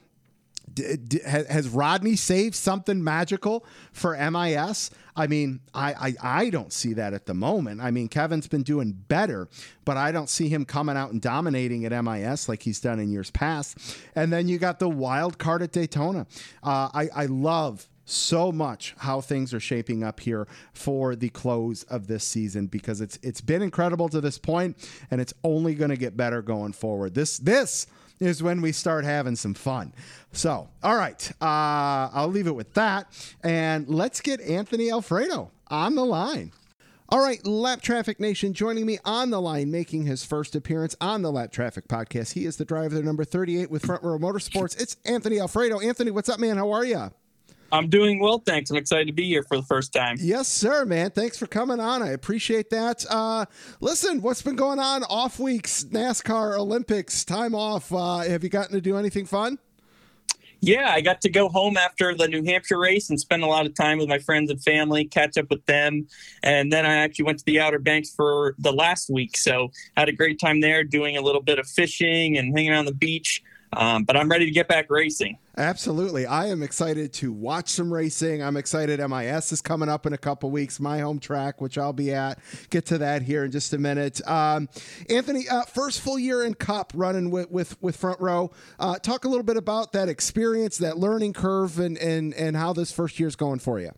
D- d- has Rodney saved something magical for MIS? I mean, I, I, I don't see that at the moment. I mean, Kevin's been doing better, but I don't see him coming out and dominating at MIS like he's done in years past. And then you got the wild card at Daytona. Uh, I, I love so much how things are shaping up here for the close of this season because it's it's been incredible to this point and it's only going to get better going forward. This this is when we start having some fun. So, all right, uh, I'll leave it with that. And let's get Anthony Alfredo on the line. All right, Lapped Traffic Nation joining me on the line, making his first appearance on the Lapped Traffic podcast. He is the driver number 38 with Front Row Motorsports. It's Anthony Alfredo. Anthony, what's up, man? How are you? I'm doing well, thanks. I'm excited to be here for the first time. Yes, sir, man. Thanks for coming on. I appreciate that. Uh, listen, what's been going on? Off weeks, NASCAR, Olympics, time off. Uh, have you gotten to do anything fun? Yeah, I got to go home after the New Hampshire race and spend a lot of time with my friends and family, catch up with them. And then I actually went to the Outer Banks for the last week. So had a great time there doing a little bit of fishing and hanging on the beach. Um, but I'm ready to get back racing. Absolutely. I am excited to watch some racing. I'm excited. MIS is coming up in a couple weeks, my home track, which I'll be at. Get to that here in just a minute. Um, Anthony, uh, first full year in Cup running with, with, with Front Row. Uh, talk a little bit about that experience, that learning curve, and, and, and how this first year is going for you.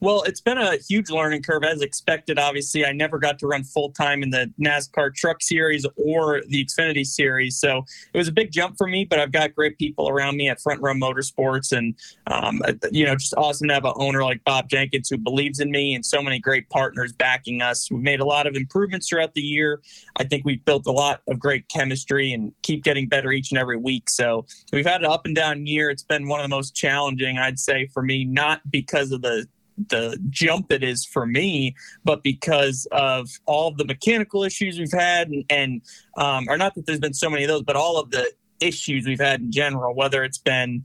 Well, it's been a huge learning curve as expected. Obviously, I never got to run full time in the NASCAR Truck Series or the Xfinity Series, so it was a big jump for me. But I've got great people around me at Front Row Motorsports, and um, you know, just awesome to have an owner like Bob Jenkins who believes in me, and so many great partners backing us. We've made a lot of improvements throughout the year. I think we've built a lot of great chemistry and keep getting better each and every week. So we've had an up and down year. It's been one of the most challenging, I'd say, for me, not because of the the jump it is for me, but because of all of the mechanical issues we've had, and, and um, or not that there's been so many of those, but all of the issues we've had in general, whether it's been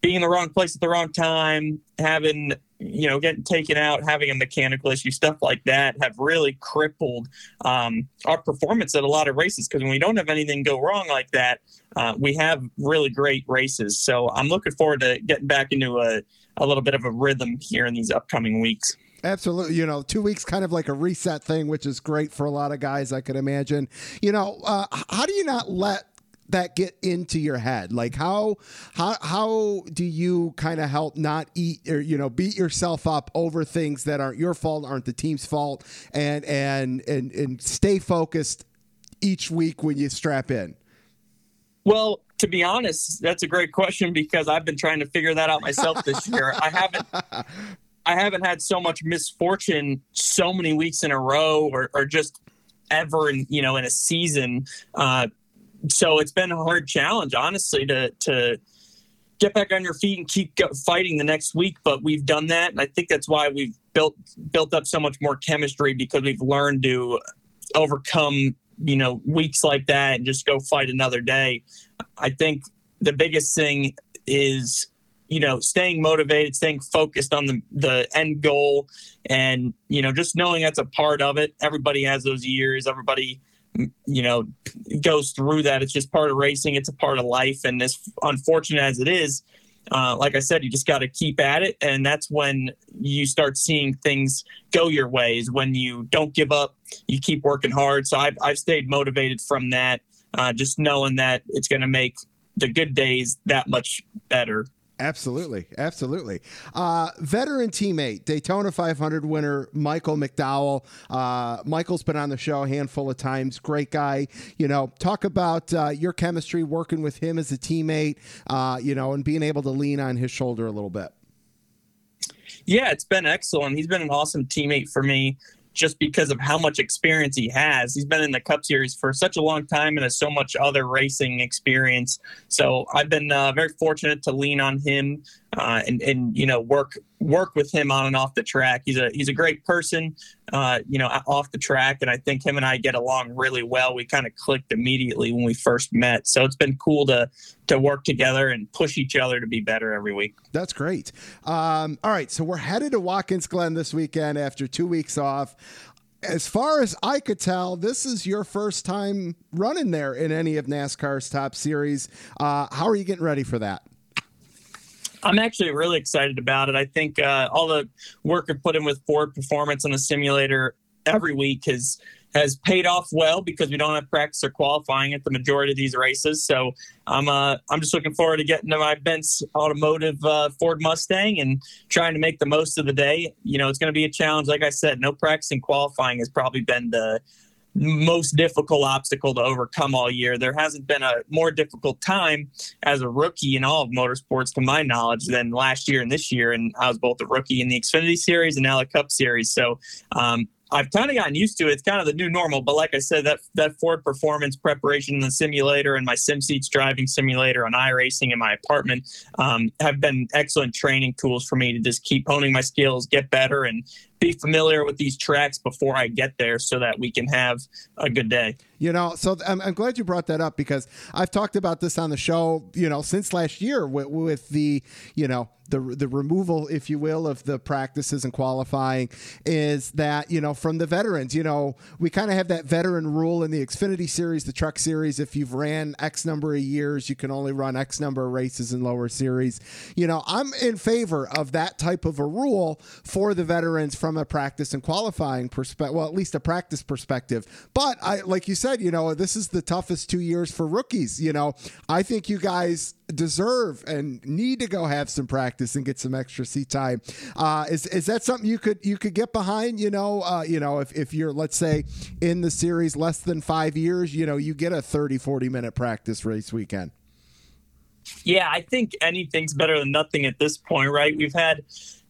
being in the wrong place at the wrong time, having you know getting taken out, having a mechanical issue, stuff like that, have really crippled um, our performance at a lot of races. Because when we don't have anything go wrong like that, uh, we have really great races. So I'm looking forward to getting back into a a little bit of a rhythm here in these upcoming weeks. Absolutely. You know, two weeks kind of like a reset thing, which is great for a lot of guys, I could imagine. You know, uh, how do you not let that get into your head like how how how do you kind of help not eat or you know beat yourself up over things that aren't your fault aren't the team's fault and and and and stay focused each week when you strap in well to be honest, that's a great question because I've been trying to figure that out myself this year. I haven't I haven't had so much misfortune so many weeks in a row or, or just ever in you know in a season. Uh, so it's been a hard challenge, honestly, to to get back on your feet and keep fighting the next week. But we've done that, and I think that's why we've built built up so much more chemistry because we've learned to overcome you know weeks like that and just go fight another day. I think the biggest thing is you know staying motivated staying focused on the the end goal and you know just knowing that's a part of it. Everybody has those years. Everybody you know goes through that. It's just part of racing. It's a part of life. And as unfortunate as it is uh, like i said you just got to keep at it and that's when you start seeing things go your ways when you don't give up you keep working hard so i've, I've stayed motivated from that uh, just knowing that it's going to make the good days that much better. Absolutely, absolutely. Uh, veteran teammate, Daytona 500 winner Michael McDowell. Uh, Michael's been on the show a handful of times. Great guy. You know, talk about uh, your chemistry working with him as a teammate. Uh, you know, and being able to lean on his shoulder a little bit. Yeah, it's been excellent. He's been an awesome teammate for me just because of how much experience he has. He's been in the Cup Series for such a long time and has so much other racing experience. So I've been uh, very fortunate to lean on him uh, and and you know work work with him on and off the track. He's a he's a great person, uh, you know, off the track, and I think him and I get along really well. We kind of clicked immediately when we first met, so it's been cool to to work together and push each other to be better every week. That's great. Um, all right, so we're headed to Watkins Glen this weekend after two weeks off. As far as I could tell, this is your first time running there in any of NASCAR's top series. Uh, how are you getting ready for that? I'm actually really excited about it. I think uh, all the work I've put in with Ford Performance on the simulator every week has has paid off well because we don't have practice or qualifying at the majority of these races. So I'm uh, I'm just looking forward to getting to my Benz Automotive uh, Ford Mustang and trying to make the most of the day. You know, it's going to be a challenge. Like I said, no practice and qualifying has probably been the most difficult obstacle to overcome all year. There hasn't been a more difficult time as a rookie in all of motorsports, to my knowledge, than last year and this year. And I was both a rookie in the Xfinity Series and now the Cup Series. So um, I've kind of gotten used to it. It's kind of the new normal. But like I said, that that Ford performance preparation in the simulator and my SimSeats driving simulator on iRacing in my apartment um, have been excellent training tools for me to just keep honing my skills, get better, and be familiar with these tracks before I get there so that we can have a good day. You know, so I'm, I'm glad you brought that up because I've talked about this on the show, you know, since last year with, with the, you know, the the removal, if you will, of the practices and qualifying is that you know from the veterans, you know, we kind of have that veteran rule in the Xfinity series, the Truck series. If you've ran X number of years, you can only run X number of races in lower series. You know, I'm in favor of that type of a rule for the veterans from from a practice and qualifying perspective. Well, at least a practice perspective. But I, like you said, you know, this is the toughest two years for rookies. You know, I think you guys deserve and need to go have some practice and get some extra seat time. Uh, is is that something you could you could get behind? You know, uh, you know, if, if you're let's say in the series less than five years, you know, you get a 30, 40 minute practice race weekend. Yeah, I think anything's better than nothing at this point, right? We've had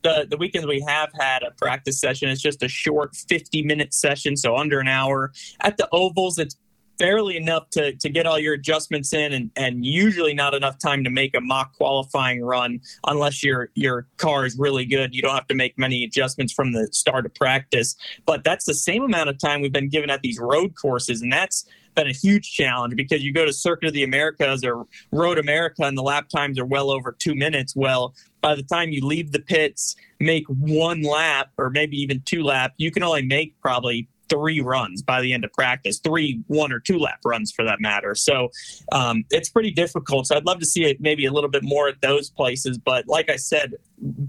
the the weekends we have had a practice session. It's just a short 50 minute session, so under an hour. At the ovals, it's barely enough to, to get all your adjustments in and, and usually not enough time to make a mock qualifying run unless your your car is really good. You don't have to make many adjustments from the start of practice. But that's the same amount of time we've been given at these road courses, and that's been a huge challenge because you go to Circuit of the Americas or Road America and the lap times are well over two minutes. Well, by the time you leave the pits, make one lap or maybe even two lap, you can only make probably three runs by the end of practice, three one or two lap runs for that matter. So um, it's pretty difficult. So I'd love to see it maybe a little bit more at those places. But like I said,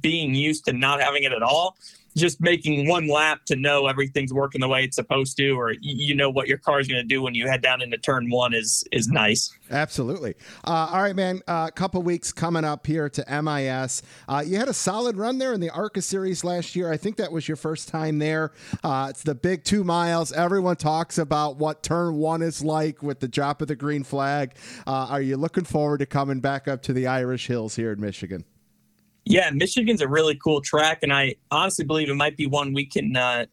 being used to not having it at all, just making one lap to know everything's working the way it's supposed to, or you know what your car is going to do when you head down into turn one is is nice. Absolutely. Uh, all right, man. A uh, couple weeks coming up here to MIS. Uh, you had a solid run there in the ARCA series last year. I think that was your first time there. Uh, it's the big two miles. Everyone talks about what turn one is like with the drop of the green flag. Uh, are you looking forward to coming back up to the Irish Hills here in Michigan? Yeah, Michigan's a really cool track, and I honestly believe it might be one we can uh,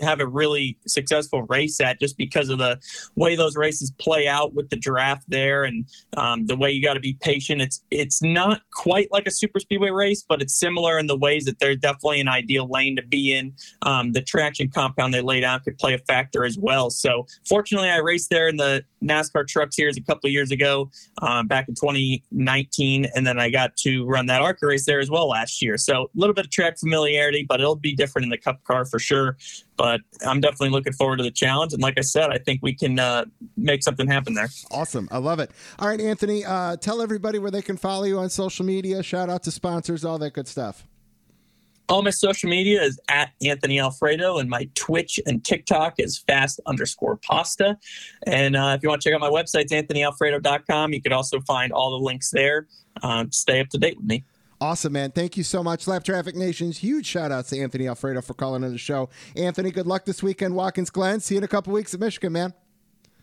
have a really successful race at just because of the way those races play out with the draft there and um, the way you got to be patient. It's it's not quite like a super speedway race, but it's similar in the ways that they're definitely an ideal lane to be in. Um, the traction compound they laid out could play a factor as well. So fortunately, I raced there in the NASCAR Truck Series a couple of years ago, um, back in 2019, and then I got to run that ARCA race there as well last year. So a little bit of track familiarity, but it'll be different in the Cup car for sure but I'm definitely looking forward to the challenge. And like I said, I think we can uh, make something happen there. Awesome. I love it. All right, Anthony, uh, tell everybody where they can follow you on social media. Shout out to sponsors, all that good stuff. All my social media is at Anthony Alfredo, and my Twitch and TikTok is fast underscore pasta. And uh, if you want to check out my website, it's anthonyalfredo.com. You could also find all the links there. Uh, stay up to date with me. Awesome, man. Thank you so much. Lapped Traffic Nation's huge shout out to Anthony Alfredo for calling on the show. Anthony, good luck this weekend, Watkins Glen. See you in a couple weeks at Michigan, man.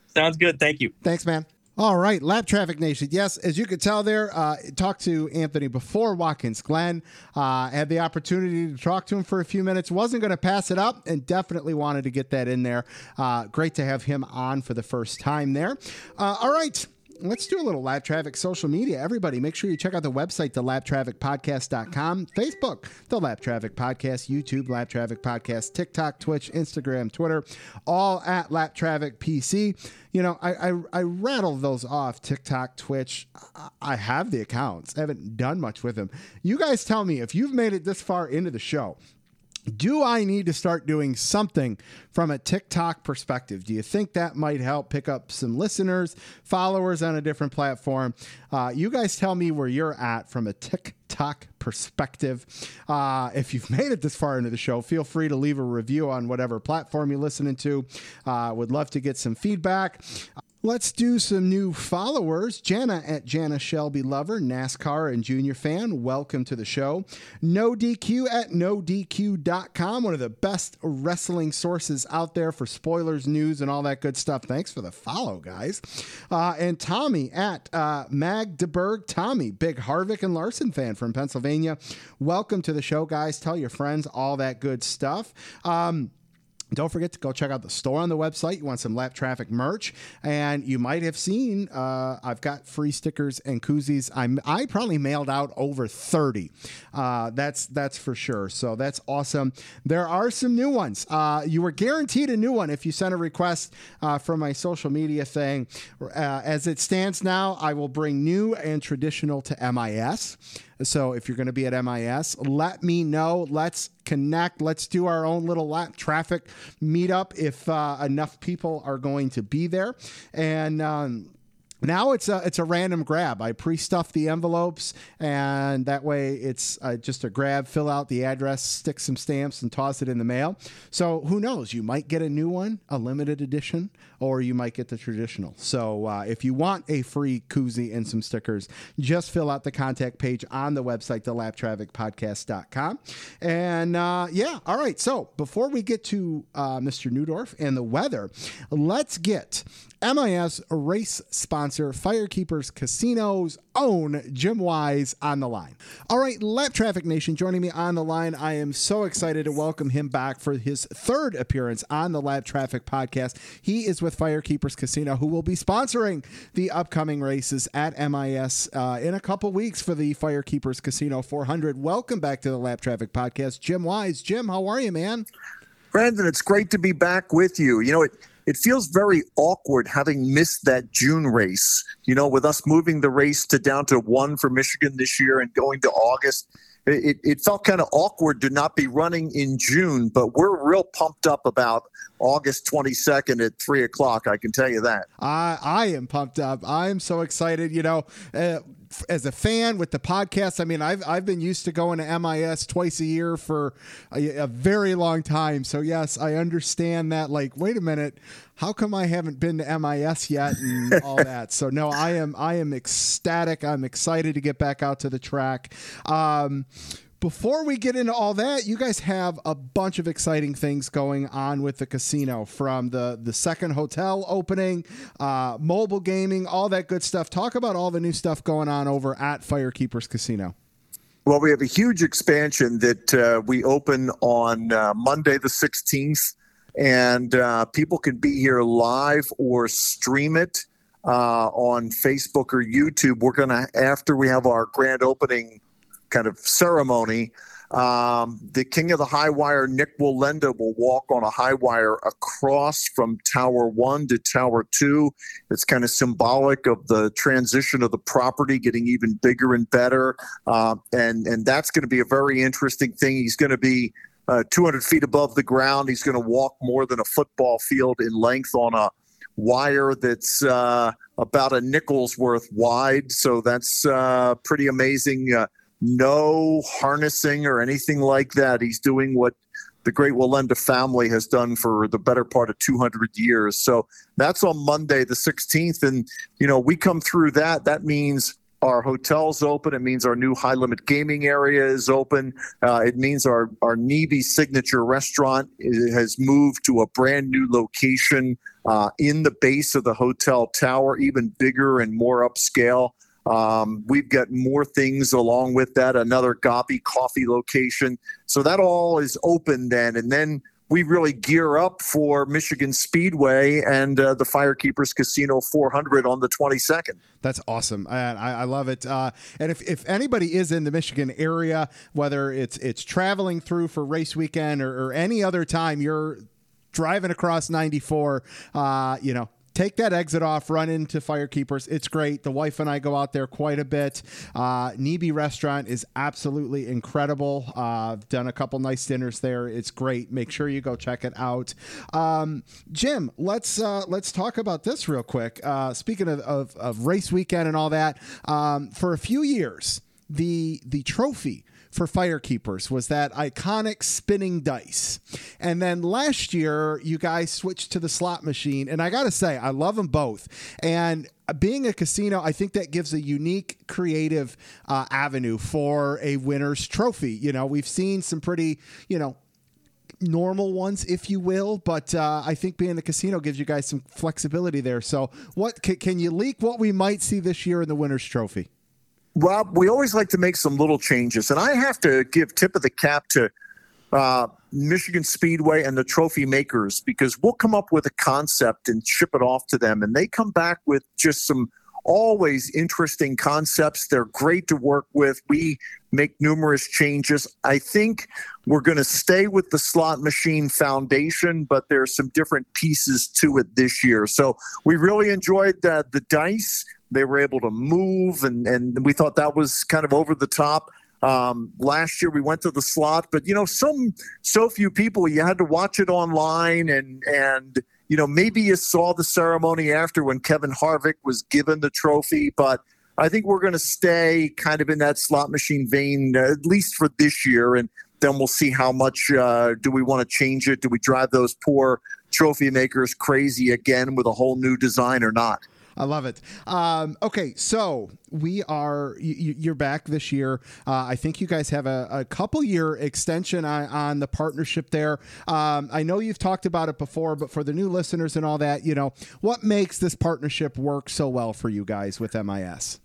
Sounds good. Thank you. Thanks, man. All right, Lapped Traffic Nation. Yes, as you could tell there, uh, talked to Anthony before Watkins Glen. Uh, had the opportunity to talk to him for a few minutes. Wasn't going to pass it up and definitely wanted to get that in there. Uh, great to have him on for the first time there. Uh, all right let's do a little Lapped Traffic social media. Everybody, make sure you check out the website, thelappedtrafficpodcast.com, Facebook, The Lapped Traffic Podcast, YouTube, Lapped Traffic Podcast, TikTok, Twitch, Instagram, Twitter, all at Lapped Traffic PC. You know, I, I, I rattle those off TikTok, Twitch. I have the accounts, I haven't done much with them. You guys tell me if you've made it this far into the show do I need to start doing something from a TikTok perspective? Do you think that might help pick up some listeners, followers on a different platform? Uh, you guys tell me where you're at from a TikTok perspective. Uh, if you've made it this far into the show, feel free to leave a review on whatever platform you're listening to. Uh, would love to get some feedback. Let's do some new followers. Jana at Jana Shelby Lover, NASCAR and Junior fan. Welcome to the show. No DQ at NoDQ.com, one of the best wrestling sources out there for spoilers, news, and all that good stuff. Thanks for the follow, guys. Uh, and Tommy at uh, Magdeburg. Tommy, big Harvick and Larson fan from Pennsylvania. Welcome to the show, guys. Tell your friends all that good stuff. Um, don't forget to go check out the store on the website. You want some lapped traffic merch, and you might have seen uh, I've got free stickers and koozies. I'm I probably mailed out over thirty. Uh, that's that's for sure. So that's awesome. There are some new ones. Uh, you were guaranteed a new one if you sent a request uh, from my social media thing. Uh, as it stands now, I will bring new and traditional to MIS. So if you're going to be at MIS, let me know. Let's connect. Let's do our own little lapped traffic meetup if uh, enough people are going to be there. And, um, now it's a it's a random grab. I pre-stuff the envelopes, and that way it's uh, just a grab. Fill out the address, stick some stamps, and toss it in the mail. So who knows? You might get a new one, a limited edition, or you might get the traditional. So uh, if you want a free koozie and some stickers, just fill out the contact page on the website, thelappedtrafficpodcast.com. And uh, yeah, all right. So before we get to uh, Mr. Neudorff and the weather, let's get MIS race sponsor Firekeepers Casino's own Jim Wise on the line. All right, Lapped Traffic Nation joining me on the line. I am so excited to welcome him back for his third appearance on the Lapped Traffic podcast. He is with Firekeepers Casino, who will be sponsoring the upcoming races at MIS uh, in a couple weeks for the Firekeepers Casino 400. Welcome back to the Lapped Traffic podcast, Jim Wise. Jim, how are you, man? Brandon, it's great to be back with you. You know, it it feels very awkward having missed that June race. You know, with us moving the race to down to one for Michigan this year and going to August, it, it felt kind of awkward to not be running in June, but we're real pumped up about August 22nd at three o'clock. I can tell you that. I I am pumped up. I'm so excited. You know, uh, as a fan with the podcast, I mean, I've I've been used to going to MIS twice a year for a, a very long time. So yes, I understand that. Like, wait a minute, how come I haven't been to MIS yet and all that? So no, I am I am ecstatic. I'm excited to get back out to the track. Um, before we get into all that, you guys have a bunch of exciting things going on with the casino from the the second hotel opening, uh, mobile gaming, all that good stuff. Talk about all the new stuff going on over at Firekeepers Casino. Well, we have a huge expansion that uh, we open on uh, Monday the 16th, and uh, people can be here live or stream it uh, on Facebook or YouTube. We're going to, after we have our grand opening kind of ceremony. Um, the king of the high wire, Nik Wallenda, will walk on a high wire across from Tower 1 to Tower 2. It's kind of symbolic of the transition of the property getting even bigger and better. Uh, and, and that's going to be a very interesting thing. He's going to be uh, 200 feet above the ground. He's going to walk more than a football field in length on a wire that's uh, about a nickel's worth wide. So that's uh, pretty amazing. No harnessing or anything like that. He's doing what the great Wallenda family has done for the better part of 200 years. So that's on Monday, the 16th. And, you know, we come through that. That means our hotel's open. It means our new high limit gaming area is open. Uh, it means our, our Neby signature restaurant has moved to a brand new location uh, in the base of the hotel tower, even bigger and more upscale. Um, we've got more things along with that, another Gopi coffee location. So that all is open then. And then we really gear up for Michigan Speedway and uh, the Firekeepers Casino 400 on the 22nd. That's awesome. I, I love it. Uh, and if, if anybody is in the Michigan area, whether it's it's traveling through for race weekend or, or any other time, you're driving across 94, uh, you know, take that exit off, run into Firekeepers. It's great. The wife and I go out there quite a bit. Uh, Restaurant is absolutely incredible. Uh, I've done a couple nice dinners there. It's great. Make sure you go check it out. Um, Jim, let's uh, let's talk about this real quick. Uh, speaking of, of, of, race weekend and all that, um, for a few years, the the trophy for Firekeepers was that iconic spinning dice. And then last year, you guys switched to the slot machine. And I got to say, I love them both. And being a casino, I think that gives a unique creative uh, avenue for a winner's trophy. You know, we've seen some pretty, you know, normal ones, if you will. But uh, I think being a casino gives you guys some flexibility there. So, what can you leak what we might see this year in the winner's trophy? Rob, we always like to make some little changes, and I have to give tip of the cap to uh, Michigan Speedway and the trophy makers because we'll come up with a concept and ship it off to them, and they come back with just some always interesting concepts. They're great to work with. We make numerous changes. I think we're going to stay with the slot machine foundation, but there's some different pieces to it this year. So we really enjoyed the, the dice. They were able to move, and, and we thought that was kind of over the top. Um, last year we went to the slot, but you know, some so few people. You had to watch it online, and and you know, maybe you saw the ceremony after when Kevin Harvick was given the trophy, but I think we're going to stay kind of in that slot machine vein, uh, at least for this year. And then we'll see how much uh, do we want to change it? Do we drive those poor trophy makers crazy again with a whole new design or not? I love it. Um, okay, so we are you, are back this year. Uh, I think you guys have a, a couple year extension on, on the partnership there. Um, I know you've talked about it before, but for the new listeners and all that, you know, what makes this partnership work so well for you guys with MIS?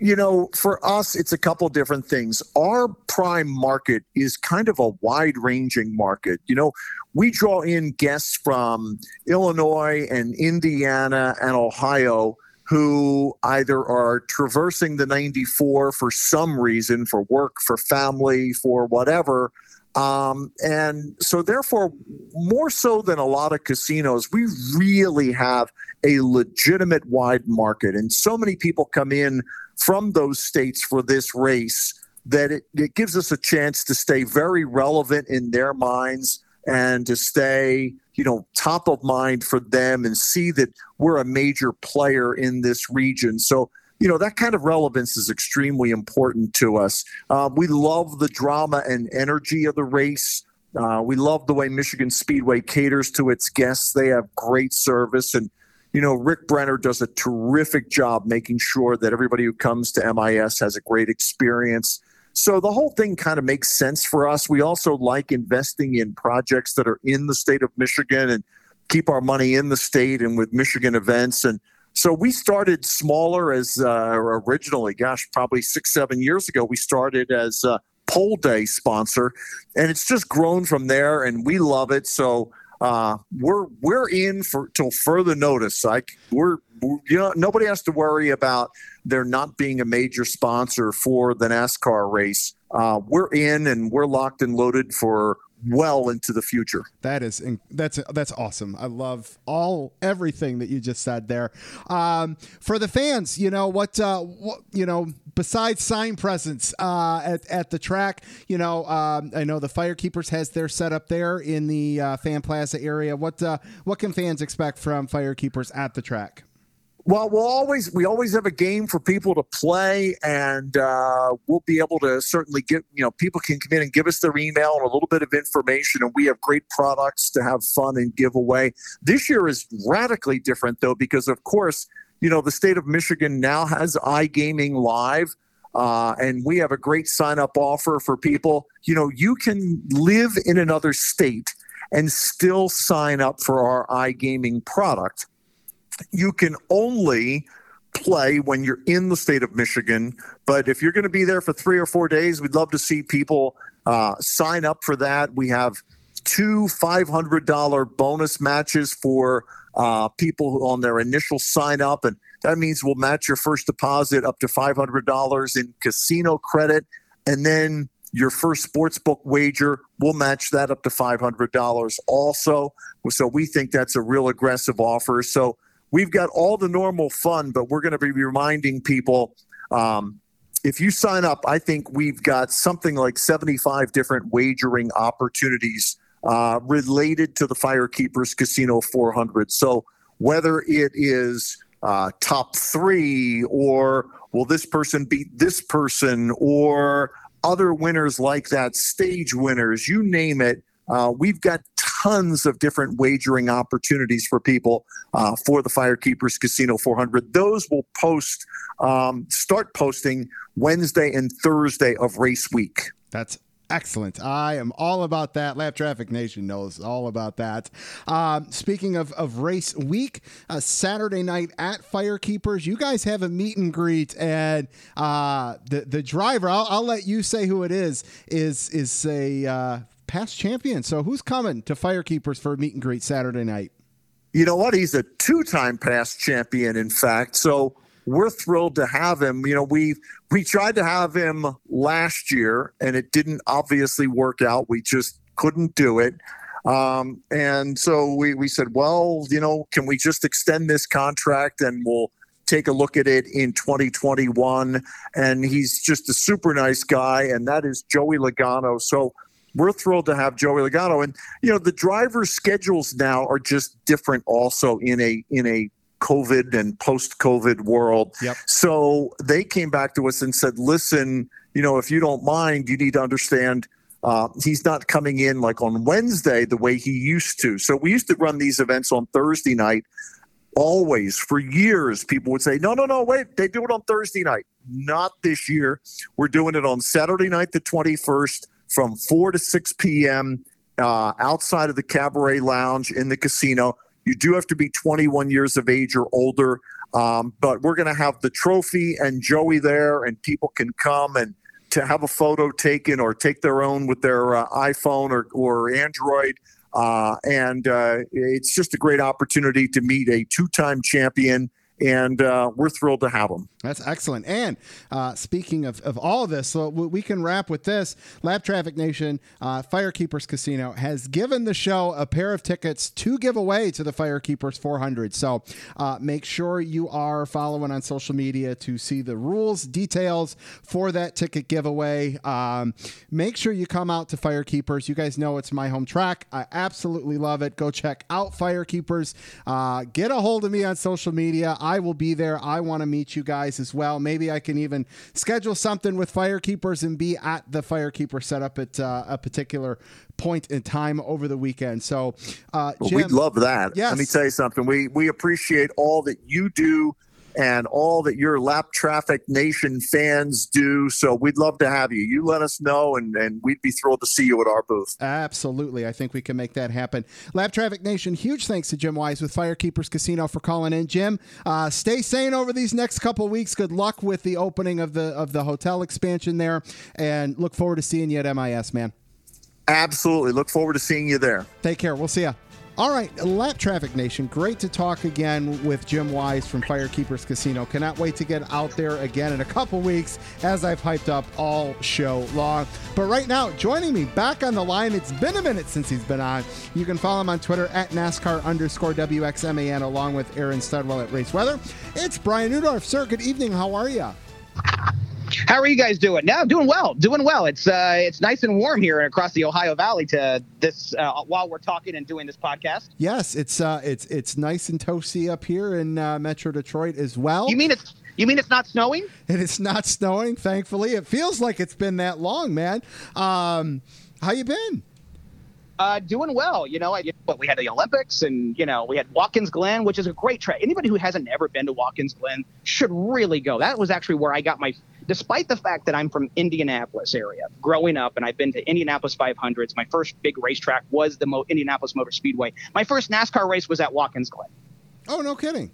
you know, for us, it's a couple different things. Our prime market is kind of a wide ranging market. You know, we draw in guests from Illinois and Indiana and Ohio who either are traversing the 94 for some reason, for work, for family, for whatever. Um, and so, therefore, more so than a lot of casinos, we really have a legitimate wide market. And so many people come in from those states for this race that it, it gives us a chance to stay very relevant in their minds and to stay you know top of mind for them and see that we're a major player in this region. So you know that kind of relevance is extremely important to us. Uh, we love the drama and energy of the race. Uh, we love the way michigan speedway caters to its guests. They have great service and you know, Rick Brenner does a terrific job making sure that everybody who comes to MIS has a great experience. So the whole thing kind of makes sense for us. We also like investing in projects that are in the state of Michigan and keep our money in the state and with Michigan events. And so we started smaller as uh, originally, gosh, probably six, seven years ago, we started as a pole day sponsor. And it's just grown from there and we love it. So uh, we're we're in for till further notice. Like we're, you know nobody has to worry about there not being a major sponsor for the NASCAR race. Uh, we're in and we're locked and loaded for well into the future. That is that's that's awesome. I love all everything that you just said there. Um, for the fans, you know what, uh, what you know besides sign presence uh, at at the track, you know um, I know the Firekeepers has their setup there in the uh, fan plaza area. What uh, what can fans expect from Firekeepers at the track? Well, we'll always we always have a game for people to play, and uh, we'll be able to certainly get you know people can come in and give us their email and a little bit of information, and we have great products to have fun and give away. This year is radically different though because of course you know the state of Michigan now has iGaming live. Uh, and we have a great sign up offer for people. You know, you can live in another state and still sign up for our iGaming product you can only play when you're in the state of Michigan. But if you're going to be there for three or four days, we'd love to see people uh, sign up for that. We have two $500 bonus matches for uh, people on their initial sign up. And that means we'll match your first deposit up to $500 in casino credit. And then your first sportsbook wager, we'll match that up to $500 also. So we think that's a real aggressive offer. So we've got all the normal fun, but we're going to be reminding people um, if you sign up, I think we've got something like 75 different wagering opportunities uh, related to the Firekeepers Casino 400. So whether it is uh, top three or will this person beat this person or other winners like that, stage winners, you name it, uh, we've got tons of different wagering opportunities for people uh, for the Firekeepers Casino 400. Those will post, um, start posting Wednesday and Thursday of race week. That's Excellent. I am all about that. Lapped Traffic Nation knows all about that. Um, speaking of, of race week, a Saturday night at Firekeepers, you guys have a meet and greet, and uh, the the driver, I'll, I'll, let you say who it is, is is a uh, past champion. So who's coming to Firekeepers for a meet and greet Saturday night? You know what? He's a two-time past champion, in fact. So we're thrilled to have him. You know, we we tried to have him last year, and it didn't obviously work out. We just couldn't do it. Um, and so we, we said, well, you know, can we just extend this contract and we'll take a look at it in 2021? And he's just a super nice guy, and that is Joey Logano. So we're thrilled to have Joey Logano. And you know, the drivers' schedules now are just different. Also in a in a COVID and post-COVID world. Yep. So they came back to us and said, "Listen, you know, if you don't mind, you need to understand." Uh, he's not coming in like on Wednesday the way he used to. So we used to run these events on Thursday night. Always for years, people would say, "No, no, no, wait, they do it on Thursday night." Not this year. We're doing it on Saturday night, the 21st, from 4 to 6 p.m. Uh, outside of the Cabaret Lounge in the casino. You do have to be 21 years of age or older, um, but we're going to have the trophy and Joey there, and people can come and to have a photo taken or take their own with their uh, iPhone or, or Android. Uh, and uh, it's just a great opportunity to meet a two time champion and uh, we're thrilled to have them. That's excellent. And uh, speaking of, of all of this, so we can wrap with this. Lapped Traffic Nation, uh, Firekeepers Casino has given the show a pair of tickets to give away to the Firekeepers 400. So uh, make sure you are following on social media to see the rules, details for that ticket giveaway. Um, make sure you come out to Firekeepers. You guys know it's my home track. I absolutely love it. Go check out Firekeepers. Uh, get a hold of me on social media. I will be there. I want to meet you guys as well. Maybe I can even schedule something with firekeepers and be at the firekeeper setup at uh, a particular point in time over the weekend. So, uh, well, we'd love that. Yes. Let me tell you something. We we appreciate all that you do and all that your lapped traffic nation fans do. So we'd love to have you. You let us know, and, and we'd be thrilled to see you at our booth. Absolutely. I think we can make that happen. Lapped Traffic Nation, huge thanks to Jim Wise with Firekeepers Casino for calling in. Jim, uh, stay sane over these next couple weeks. Good luck with the opening of the of the hotel expansion there, and look forward to seeing you at MIS, man. Absolutely. Look forward to seeing you there. Take care. We'll see you. All right, Lapped Traffic Nation, great to talk again with Jim Wise from Firekeepers Casino. Cannot wait to get out there again in a couple weeks as I've hyped up all show long. But right now, joining me back on the line, it's been a minute since he's been on. You can follow him on Twitter at NASCAR underscore WXMAN along with Aaron Studwell at Race Weather. It's Brian Neudorff. Sir, good evening. How are you? How are you guys doing? Now, doing well, doing well. It's uh, it's nice and warm here across the Ohio Valley to this uh, while we're talking and doing this podcast. Yes, it's uh, it's it's nice and toasty up here in uh, Metro Detroit as well. You mean it's you mean it's not snowing? It is not snowing, thankfully. It feels like it's been that long, man. Um, how you been? Uh, doing well. You know, I, but we had the Olympics, and you know, we had Watkins Glen, which is a great track. Anybody who hasn't ever been to Watkins Glen should really go. That was actually where I got my. Despite the fact that I'm from Indianapolis area, growing up, and I've been to Indianapolis 500s. My first big racetrack was the Mo- Indianapolis Motor Speedway. My first NASCAR race was at Watkins Glen. Oh, no kidding.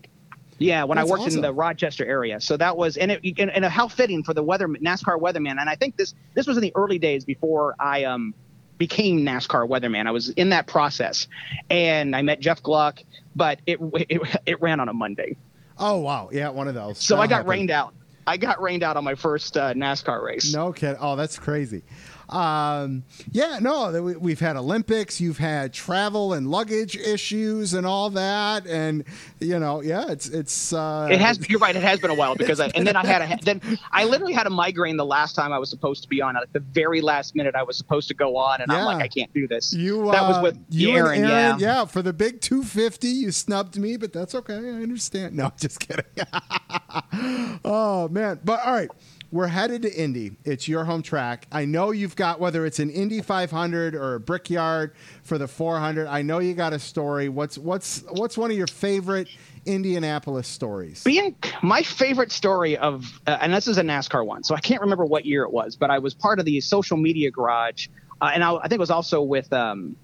Yeah, when That's I worked awesome. in the Rochester area. So that was and it and, and how fitting for the weather NASCAR weatherman. And I think this this was in the early days before I um became NASCAR weatherman. I was in that process, and I met Jeff Gluck, but it it, it ran on a Monday, Oh, wow. Yeah, one of those. so That'll I got happen. rained out. I got rained out on my first uh, NASCAR race. No kid. Oh, that's crazy. Um, yeah, no, we- we've had Olympics, you've had travel and luggage issues and all that, and you know, yeah, it's it's. Uh, It has. You're right. It has been a while because I, and then I had a then I literally had a migraine the last time I was supposed to be on. At the very last minute, I was supposed to go on, and I'm like, I can't do this. You that was uh, with you Aaron, and Aaron, yeah. for the big 250, you snubbed me, but that's okay. I understand. No, just kidding. oh man, but all right, we're headed to Indy. It's your home track. I know you've got whether it's an Indy 500 or a Brickyard for the 400. I know you got a story. What's what's what's one of your favorite Indianapolis stories? being my favorite story of uh, and this is a NASCAR one, so I can't remember what year it was, but I was part of the social media garage, uh, and I, I think it was also with um,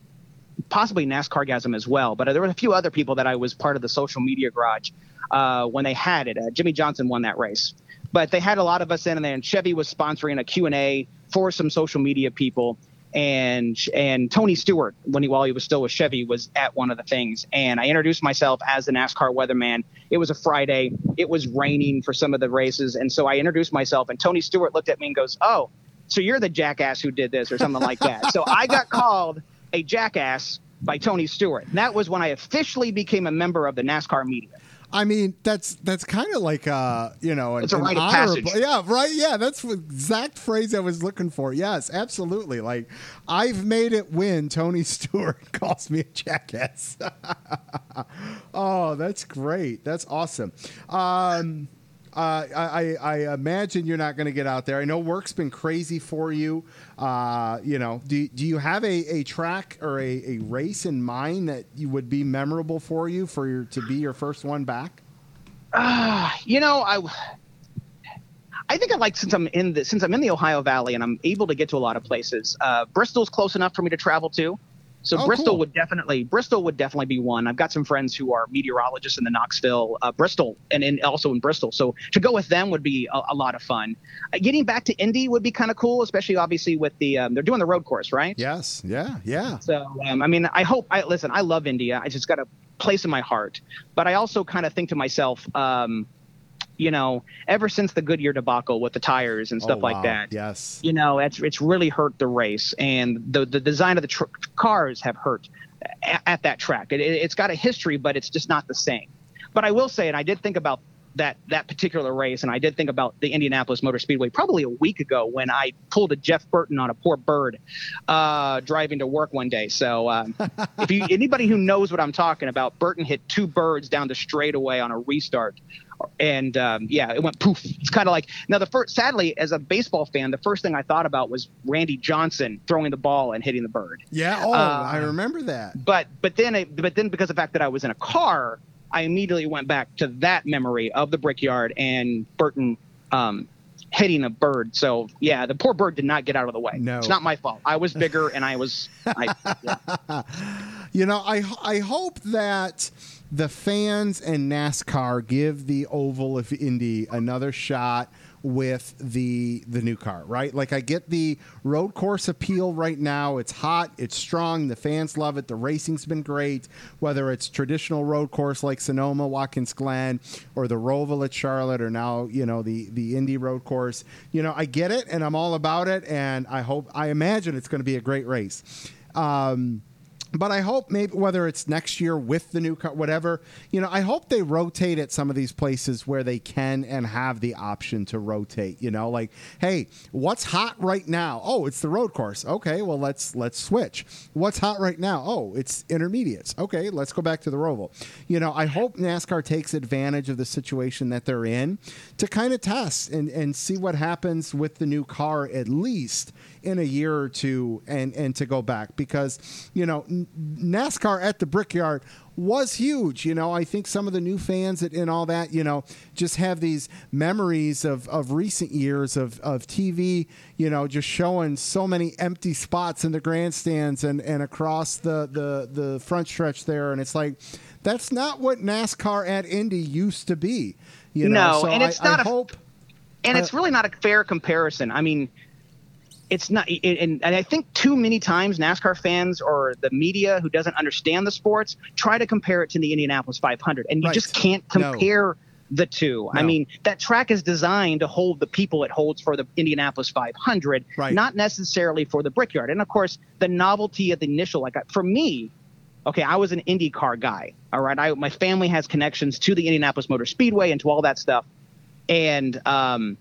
possibly NASCAR Gasm as well. But there were a few other people that I was part of the social media garage uh, when they had it. Uh, Jimmie Johnson won that race, but they had a lot of us in there, and Chevy was sponsoring a Q and A for some social media people. And and Tony Stewart, when he while he was still with Chevy, was at one of the things. And I introduced myself as the NASCAR weatherman. It was a Friday. It was raining for some of the races, and so I introduced myself. And Tony Stewart looked at me and goes, "Oh, so you're the jackass who did this, or something like that." so I got called a jackass by Tony Stewart. And that was when I officially became a member of the NASCAR media. I mean, that's that's kind of like uh, you know, an, It's a rite of passage. Yeah, right. Yeah, that's the exact phrase I was looking for. Yes, absolutely. Like, I've made it win. Tony Stewart calls me a jackass. oh, that's great. That's awesome. Um, uh, I, I, imagine you're not going to get out there. I know work's been crazy for you. Uh, you know, do, do you have a, a track or a, a race in mind that you would be memorable for you for your to be your first one back? you know, I I think I like since I'm in the since I'm in the Ohio Valley and I'm able to get to a lot of places. Uh, Bristol's close enough for me to travel to. So Oh, Bristol cool. would definitely Bristol would definitely be one. I've got some friends who are meteorologists in the Knoxville, uh, Bristol, and in, also in Bristol. So to go with them would be a, a lot of fun. Uh, getting back to Indy would be kind of cool, especially obviously with the um, they're doing the road course, right? Yes. Yeah. Yeah. So, um, I mean, I hope. I listen. I love Indy. I just got a place in my heart. But I also kind of think to myself, um, you know, ever since the Goodyear debacle with the tires and stuff Oh, like that, Yes. you know, it's it's really hurt the race, and the the design of the tr- cars have hurt at, at that track. It, it, it's got a history, but it's just not the same. But I will say, and I did think about that that particular race, and I did think about the Indianapolis Motor Speedway probably a week ago when I pulled a Jeff Burton on a poor bird uh, driving to work one day. So um, if you anybody who knows what I'm talking about, Burton hit two birds down the straightaway on a restart. And um, yeah, it went poof. It's kind of like now the first. Sadly, as a baseball fan, the first thing I thought about was Randy Johnson throwing the ball and hitting the bird. Yeah. Oh, Uh, I remember that. But but then it, but then because of the fact that I was in a car, I immediately went back to that memory of the brickyard and Burton um, hitting a bird. So yeah, the poor bird did not get out of the way. No. it's not my fault. I was bigger and I was. I, yeah. You know, I I hope that the fans and NASCAR give the Oval of Indy another shot with the the new car, right? Like I get the road course appeal right now. It's hot, it's strong, the fans love it. The racing's been great, whether it's traditional road course like Sonoma, Watkins Glen, or the Roval at Charlotte, or now you know the the Indy road course. You know, I get it, and I'm all about it, and I hope I imagine it's going to be a great race. Um, but I hope maybe whether it's next year with the new car, whatever, you know, I hope they rotate at some of these places where they can and have the option to rotate. You know, like, hey, what's hot right now? Oh, it's the road course. Okay, well let's let's switch. What's hot right now? Oh, it's intermediates. Okay, let's go back to the Roval. You know, I hope NASCAR takes advantage of the situation that they're in to kind of test and and see what happens with the new car at least in a year or two and and to go back because you know NASCAR at the Brickyard was huge. You know, I think some of the new fans and, all that, you know, just have these memories of, of recent years of, of TV, you know, just showing so many empty spots in the grandstands and, and across the, the, the front stretch there. And it's like, that's not what NASCAR at Indy used to be. You know, No, so and it's I, not I a- hope. and it's really not a fair comparison. I mean, it's not, and, and I think too many times NASCAR fans or the media who doesn't understand the sports try to compare it to the Indianapolis 500, and you Right. just can't No. compare the two. I mean, that track is designed to hold the people it holds for the Indianapolis 500, Right. not necessarily for the Brickyard. And of course, the novelty of the initial, like for me, okay, I was an IndyCar guy. All right, I my family has connections to the Indianapolis Motor Speedway and to all that stuff, and um,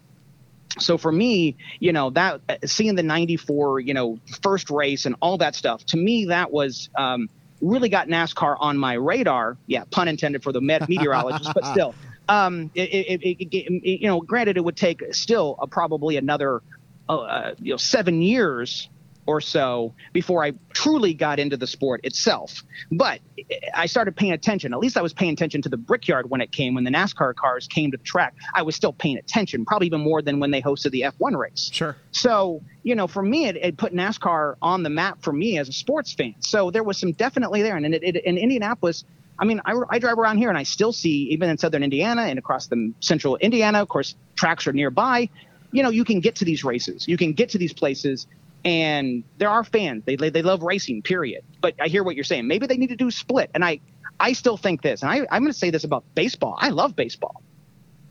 so for me, you know that seeing the '94, you know, first race and all that stuff, to me that was um, really got NASCAR on my radar. Yeah, pun intended for the met- meteorologist, but still. Um, it, it, it, you know, granted, it would take still uh, probably another, uh, uh, you know, seven years or so before I truly got into the sport itself. But I started paying attention. At least I was paying attention to the Brickyard when it came, when the NASCAR cars came to the track. I was still paying attention, probably even more than when they hosted the F1 race. Sure. So, you know, for me, it, it put NASCAR on the map for me as a sports fan. So there was some definitely there. And it, it, in Indianapolis, I mean, I, I drive around here and I still see, even in southern Indiana and across the central Indiana, of course, tracks are nearby. You know, you can get to these races, you can get to these places, and there are fans. They, they, they love racing, period. But I hear what you're saying. Maybe they need to do split. And I, I still think this, and I, I'm going to say this about baseball. I love baseball.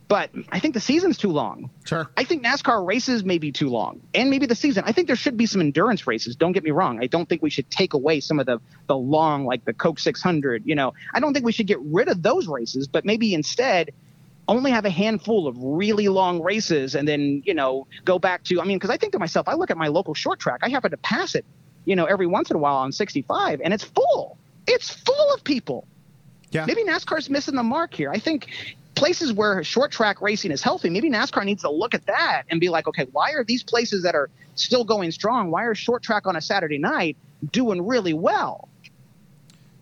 but I think the season's too long. Sure. I think NASCAR races may be too long, and maybe the season. I think there should be some endurance races. Don't get me wrong. I don't think we should take away some of the the long, like the Coke 600. You know, I don't think we should get rid of those races, but maybe instead only have a handful of really long races, and then you know go back to. I mean, because I think to myself, I look at my local short track. I happen to pass it, you know, every once in a while on 65, and it's full. It's full of people. Yeah. Maybe NASCAR's missing the mark here. I think places where short track racing is healthy, maybe NASCAR needs to look at that and be like, okay, why are these places that are still going strong? Why are short track on a Saturday night doing really well?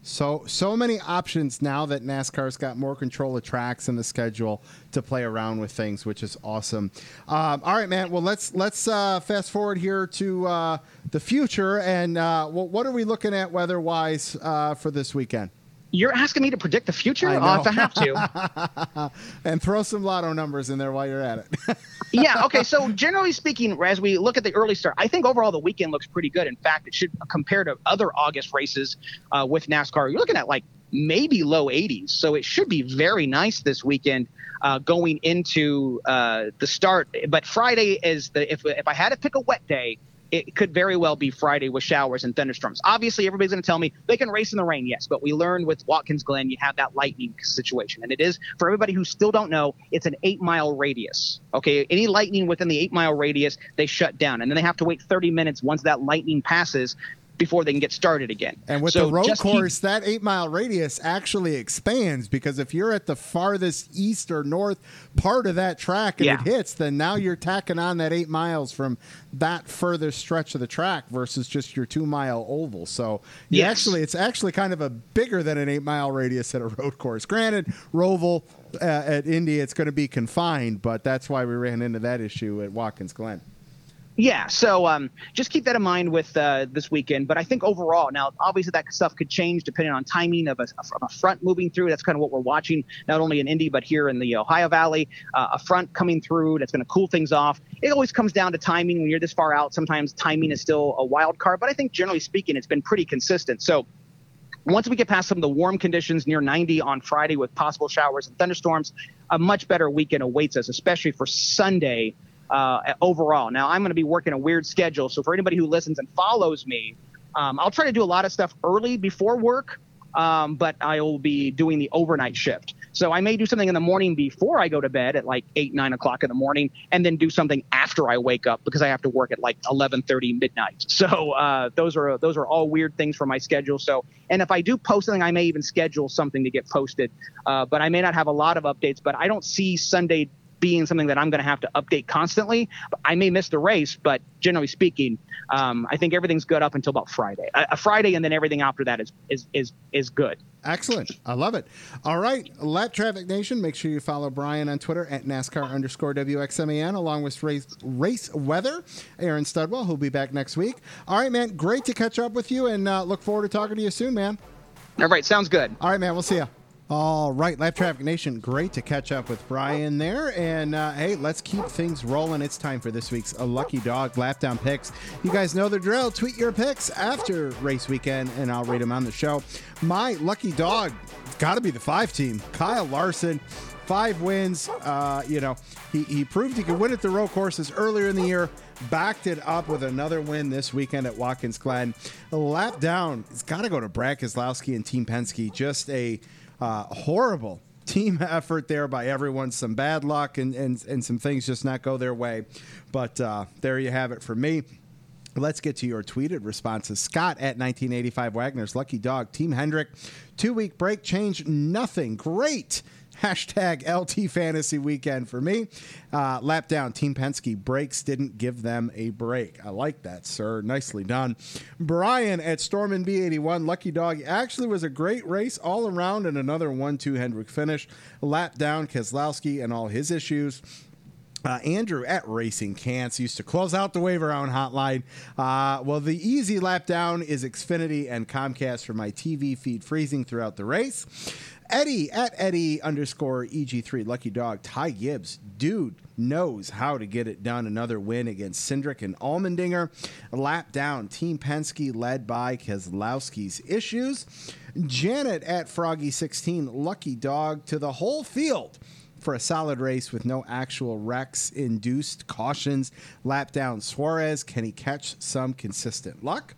So so many options now that NASCAR's got more control of tracks and the schedule to play around with things, which is awesome. Um, all right, man. Well, let's let's uh, fast forward here to uh, the future, and uh, well, what are we looking at weather-wise uh, for this weekend? You're asking me to predict the future? I Oh, if I have to. and throw some lotto numbers in there while you're at it. yeah. Okay. So generally speaking, as we look at the early start, I think overall the weekend looks pretty good. In fact, it should compare to other August races uh, with NASCAR. You're looking at like maybe low 80s, so it should be very nice this weekend. Uh, going into uh, the start, but Friday is the if if I had to pick a wet day, it could very well be Friday with showers and thunderstorms. Obviously, everybody's going to tell me they can race in the rain, yes, but we learned with Watkins Glen you have that lightning situation, and it is for everybody who still don't know, it's an eight mile radius. Okay, any lightning within the eight mile radius, they shut down, and then they have to wait 30 minutes once that lightning passes before they can get started again. And with So the road just keep- course, that eight mile radius actually expands because if you're at the farthest east or north part of that track and Yeah. it hits, then now you're tacking on that eight miles from that further stretch of the track versus just your two mile oval. So Yes. actually, it's actually kind of a bigger than an eight mile radius at a road course. Granted, Roval uh, at Indy, it's going to be confined, but that's why we ran into that issue at Watkins Glen. Yeah, so um, just keep that in mind with uh, this weekend. But I think overall, now obviously that stuff could change depending on timing of a, a front moving through. That's kind of what we're watching, not only in Indy but here in the Ohio Valley. Uh, a front coming through that's going to cool things off. It always comes down to timing. When you're this far out, sometimes timing is still a wild card. But I think generally speaking, it's been pretty consistent. So once we get past some of the warm conditions near 90 on Friday with possible showers and thunderstorms, a much better weekend awaits us, especially for Sunday uh, overall. Now, I'm going to be working a weird schedule. So for anybody who listens and follows me, um, I'll try to do a lot of stuff early before work, um, but I will be doing the overnight shift. So I may do something in the morning before I go to bed at like eight, nine o'clock in the morning, and then do something after I wake up because I have to work at like 11:30 midnight. So uh, those are those are all weird things for my schedule. So and if I do post something, I may even schedule something to get posted, uh, but I may not have a lot of updates. But I don't see Sunday being something that I'm going to have to update constantly. I may miss the race, but generally speaking, um, I think everything's good up until about Friday. A, a Friday, and then everything after that is is is is good. Excellent. I love it. All right. Lapped Traffic Nation, make sure you follow Brian on Twitter at NASCAR underscore WXMAN, along with race, race weather. Aaron Studwell, who'll be back next week. All right, man. Great to catch up with you and uh, look forward to talking to you soon, man. All right, sounds good. All right, man. We'll see you. All right, Lapped Traffic Nation, great to catch up with Brian there. And uh, hey, let's keep things rolling. It's time for this week's Lucky Dog Lap Down Picks. You guys know the drill. Tweet your picks after race weekend, and I'll read them on the show. My lucky dog, got to be the five team, Kyle Larson. Five wins. Uh, you know, he, he proved he could win at the road courses earlier in the year. Backed it up with another win this weekend at Watkins Glen. A lap down. It's got to go to Brad Keselowski and Team Penske. Just a uh, horrible team effort there by everyone. Some bad luck and, and, and some things just not go their way. But uh, there you have it for me. Let's get to your tweeted responses. Scott at 1985 Wagner's Lucky Dog. Team Hendrick. Two week break changed nothing. Great. Hashtag LT Fantasy Weekend for me. Uh, lap down. Team Penske breaks didn't give them a break. I like that, sir. Nicely done. Brian at Stormin B81. Lucky Dog actually was a great race all around and another 1 2 Hendrick finish. Lap down. Keselowski and all his issues. Uh, Andrew at Racing Cants used to close out the waiver on hotline. Uh, well, the easy lap down is Xfinity and Comcast for my TV feed freezing throughout the race. Eddie at Eddie underscore EG3 Lucky Dog. Ty Gibbs, dude, knows how to get it done. Another win against Cindric and Allmendinger. Lap down. Team Penske led by Keselowski's issues. Janet at Froggy16 Lucky Dog to the whole field for a solid race with no actual wrecks induced cautions. Lap down Suarez. Can he catch some consistent luck?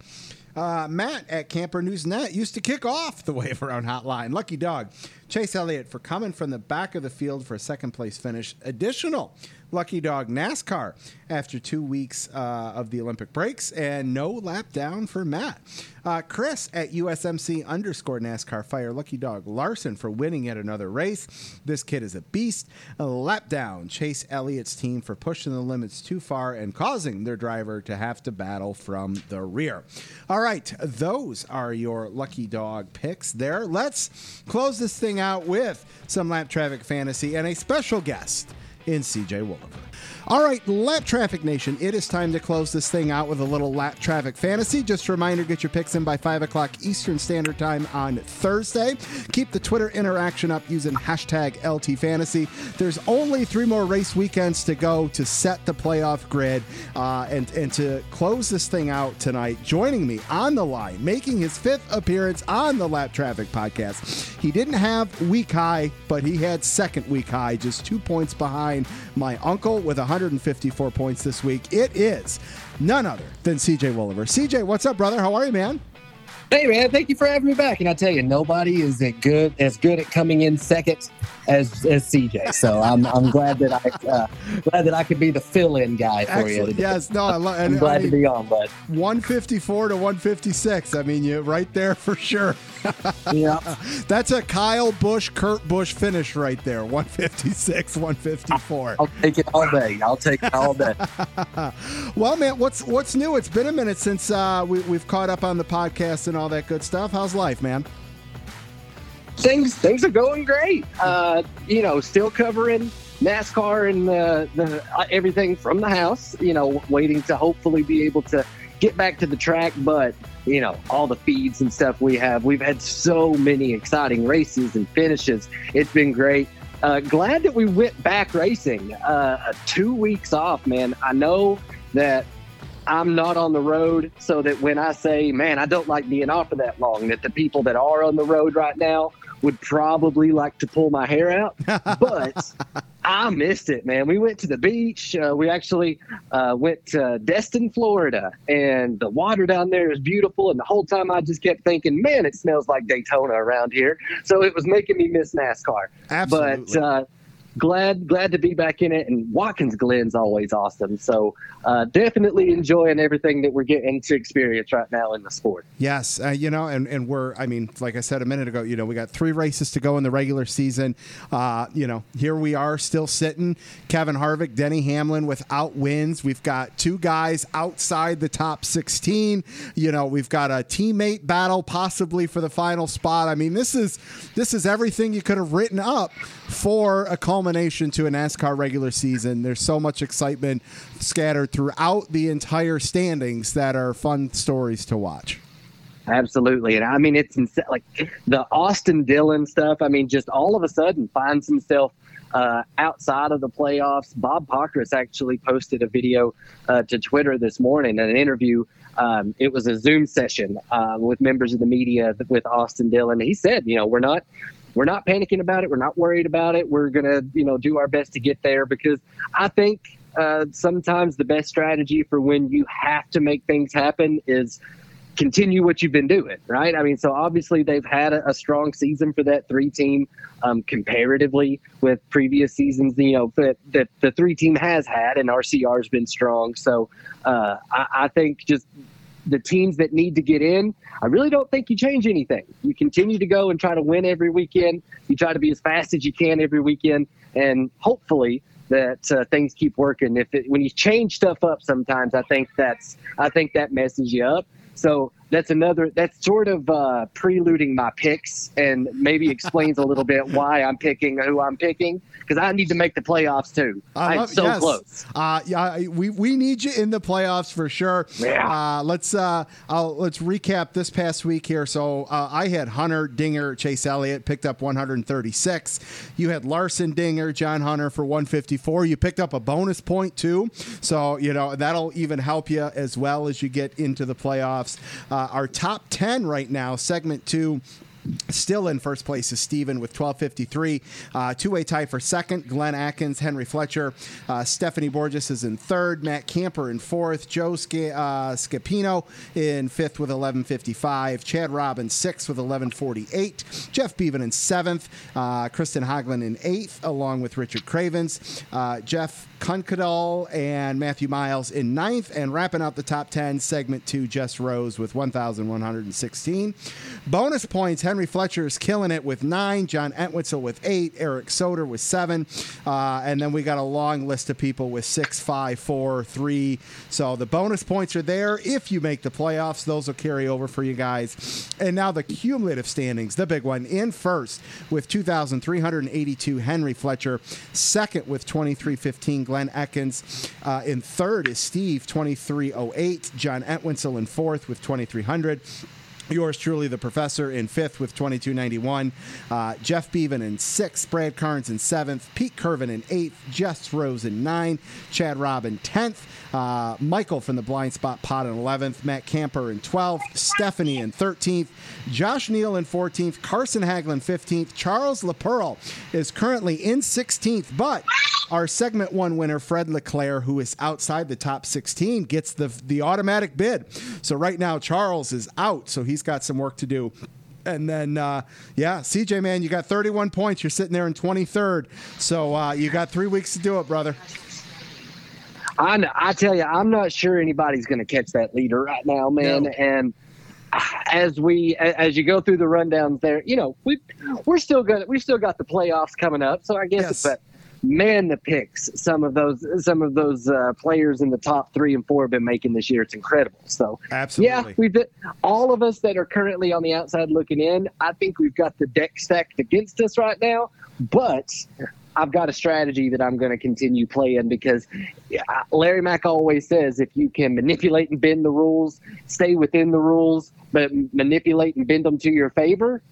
Uh, Matt at Camper News Net used to kick off the Wave Around Hotline. Lucky dog. Chase Elliott for coming from the back of the field for a second place finish. Additional Lucky Dog NASCAR after two weeks uh, of the Olympic breaks and no lap down for Matt. Uh, Chris at USMC underscore NASCAR Fire Lucky Dog Larson for winning yet another race. This kid is a beast. A lap down Chase Elliott's team for pushing the limits too far and causing their driver to have to battle from the rear. All right, those are your Lucky Dog picks there. Let's close this thing out with some lapped traffic fantasy and a special guest in CJ Woliver. All right, Lapped Traffic Nation, it is time to close this thing out with a little Lapped Traffic fantasy. Just a reminder get your picks in by 5 o'clock Eastern Standard Time on Thursday. Keep the Twitter interaction up using hashtag LT Fantasy. There's only three more race weekends to go to set the playoff grid uh, and, and to close this thing out tonight. Joining me on the line, making his fifth appearance on the Lapped Traffic podcast. He didn't have week high, but he had second week high, just two points behind my uncle with 154 points this week. It is none other than CJ Woliver. CJ, what's up, brother? How are you, man? Hey man, thank you for having me back. And I tell you, nobody is as good as good at coming in second as as CJ. So I'm I'm glad that I uh, glad that I could be the fill-in guy for Excellent. you. Today. Yes, no, I love. I'm glad I mean, to be on, bud. 154 to 156. I mean, you right there for sure. Yeah, That's a Kyle Busch, Kurt Busch finish right there. 156, 154. I'll take it all day. I'll take it all day. Well, man, what's what's new? It's been a minute since uh, we, we've caught up on the podcast and all that good stuff. How's life, man? things things are going great. Uh, you know, still covering NASCAR and uh, the uh, everything from the house. You know, waiting to hopefully be able to get back to the track. But you know, all the feeds and stuff we have, we've had so many exciting races and finishes. It's been great. Uh, glad that we went back racing. Uh, two weeks off, man. I know that I'm not on the road, so that when I say, man, I don't like being off for that long, that the people that are on the road right now would probably like to pull my hair out. But I missed it, man. We went to the beach. Uh, we actually uh, went to Destin, Florida, and the water down there is beautiful. And the whole time I just kept thinking, man, it smells like Daytona around here. So it was making me miss NASCAR. Absolutely. But uh, glad glad to be back in it and watkins glen's always awesome so uh, definitely enjoying everything that we're getting to experience right now in the sport Yes, uh, you know, and, and we're, I mean, like I said a minute ago, you know, we got three races to go in the regular season. Uh, you know, here we are still sitting. Kevin Harvick, Denny Hamlin without wins. We've got two guys outside the top 16. You know, we've got a teammate battle possibly for the final spot. I mean, this is this is everything you could have written up for a culmination to a NASCAR regular season. There's so much excitement scattered throughout the entire standings that are fun stories to watch. Absolutely, and I mean it's insa- like the Austin Dillon stuff. I mean, just all of a sudden finds himself uh, outside of the playoffs. Bob Pockrass actually posted a video uh, to Twitter this morning, an interview. Um, it was a Zoom session uh, with members of the media with Austin Dillon. He said, you know, we're not we're not panicking about it. We're not worried about it. We're gonna, you know, do our best to get there because I think uh, sometimes the best strategy for when you have to make things happen is continue what you've been doing, right? I mean, so obviously they've had a, a strong season for that three team um, comparatively with previous seasons, you know, that, that the three team has had, and RCR has been strong. So uh, I, I think just the teams that need to get in, I really don't think you change anything. You continue to go and try to win every weekend. You try to be as fast as you can every weekend, and hopefully that uh, things keep working. If it, when you change stuff up, sometimes I think that's I think that messes you up. So that's another that's sort of uh, preluding my picks and maybe explains a little bit why I'm picking who I'm picking because I need to make the playoffs too. I I'm so yes. close. Uh, yeah, we, we need you in the playoffs for sure. Yeah. Uh, let's uh, I'll, let's recap this past week here. So uh, I had Hunter Dinger, Chase Elliott picked up 136. You had Larson Dinger, John Hunter for 154. You picked up a bonus point too, so you know that'll even help you as well as you get into the playoffs. Uh, our top 10 right now, segment two Still in first place is Steven with 1253. Uh, Two way tie for second. Glenn Atkins, Henry Fletcher. Uh, Stephanie Borges is in third. Matt Camper in fourth. Joe uh, Scapino in fifth with 1155. Chad Robbins sixth with 1148. Jeff Beaven in seventh. Uh, Kristen Haglin in eighth, along with Richard Cravens. Uh, Jeff Kunkadal and Matthew Miles in ninth. And wrapping out the top 10, segment two, Jess Rose with 1,116. Bonus points, Henry Fletcher is killing it with nine, John Entwistle with eight, Eric Soder with seven. Uh, and then we got a long list of people with six, five, four, three. So the bonus points are there. If you make the playoffs, those will carry over for you guys. And now the cumulative standings, the big one, in first with 2,382, Henry Fletcher. Second with 2,315, Glenn Ekins. Uh, in third is Steve, 2,308. John Entwistle in fourth with 2,300. Yours truly, the professor, in fifth with 2291. Uh, Jeff Beaven in sixth. Brad Carnes in seventh. Pete Curvin in eighth. Jess Rose in nine. Chad Robin, 10th. Uh, Michael from the Blind Spot Pot in 11th. Matt Camper in 12th. Stephanie in 13th. Josh Neal in 14th. Carson Haglin 15th. Charles LaPearl is currently in 16th, but our segment one winner, Fred LeClaire, who is outside the top 16, gets the the automatic bid. So right now, Charles is out, so he's got some work to do. And then, uh, yeah, CJ, man, you got 31 points. You're sitting there in 23rd. So uh, you got three weeks to do it, brother. I know, I tell you, I'm not sure anybody's going to catch that leader right now, man. No. And as we as you go through the rundowns there, you know, we we're still good. We've still got the playoffs coming up, so I guess. Yes. Man, the picks some of those some of those uh, players in the top three and four have been making this year. It's incredible. So Absolutely. yeah, we've been, all of us that are currently on the outside looking in. I think we've got the deck stacked against us right now, but. I've got a strategy that I'm going to continue playing because Larry Mack always says if you can manipulate and bend the rules, stay within the rules, but manipulate and bend them to your favor,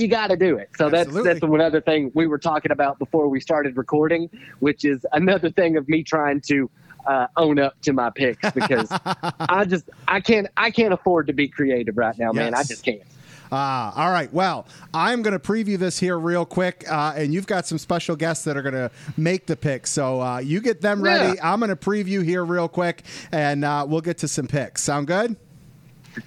you got to do it. So that's Absolutely. that's one other thing we were talking about before we started recording, which is another thing of me trying to uh, own up to my picks because I just I can't I can't afford to be creative right now, man. I just can't. Ah, all right. Well, I'm going to preview this here real quick, uh, and you've got some special guests that are going to make the picks. So uh, you get them ready. I'm going to preview here real quick, and uh, we'll get to some picks. Sound good?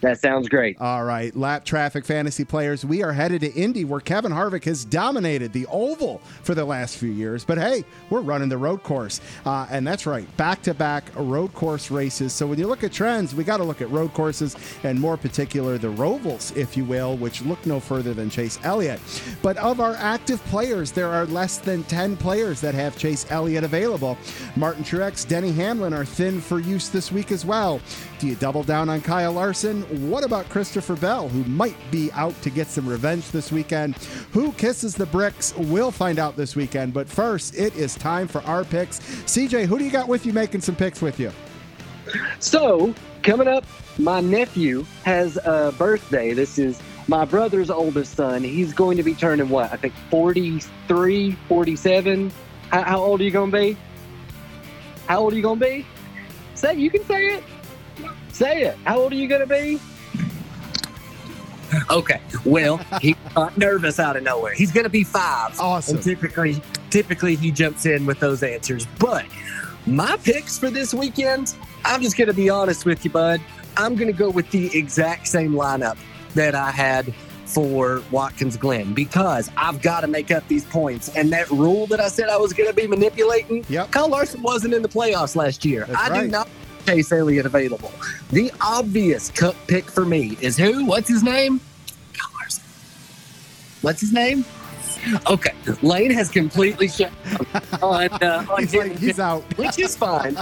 That sounds great. All right, lapped traffic fantasy players. We are headed to Indy, where Kevin Harvick has dominated the oval for the last few years. But hey, we're running the road course, uh, and that's right, back-to-back road course races. So when you look at trends, we got to look at road courses, and more particular the Rovals, if you will, which look no further than Chase Elliott. But of our active players, there are less than 10 players that have Chase Elliott available. Martin Truex, Denny Hamlin are thin for use this week as well. Do you double down on Kyle Larson? What about Christopher Bell, who might be out to get some revenge this weekend? Who kisses the bricks? We'll find out this weekend. But first, it is time for our picks. CJ, who do you got with you making some picks with you? So, coming up, my nephew has a birthday. This is my brother's oldest son. He's going to be turning what? I think 43, 47. How, how old are you going to be? How old are you going to be? Say, you can say it. Say it. How old are you going to be? Okay. Well, he got nervous out of nowhere. He's going to be five. Awesome. And typically, typically he jumps in with those answers. But my picks for this weekend, I'm just going to be honest with you, bud. I'm going to go with the exact same lineup that I had for Watkins Glen because I've got to make up these points. And that rule that I said I was going to be manipulating, Yep. Kyle Larson wasn't in the playoffs last year. That's I right. do not have Chase Elliott available. The obvious cut pick for me is who? What's his name? Kyle Larson. What's his name? Okay, Lane has completely shut down on, uh, on He's like, he's out. which is fine.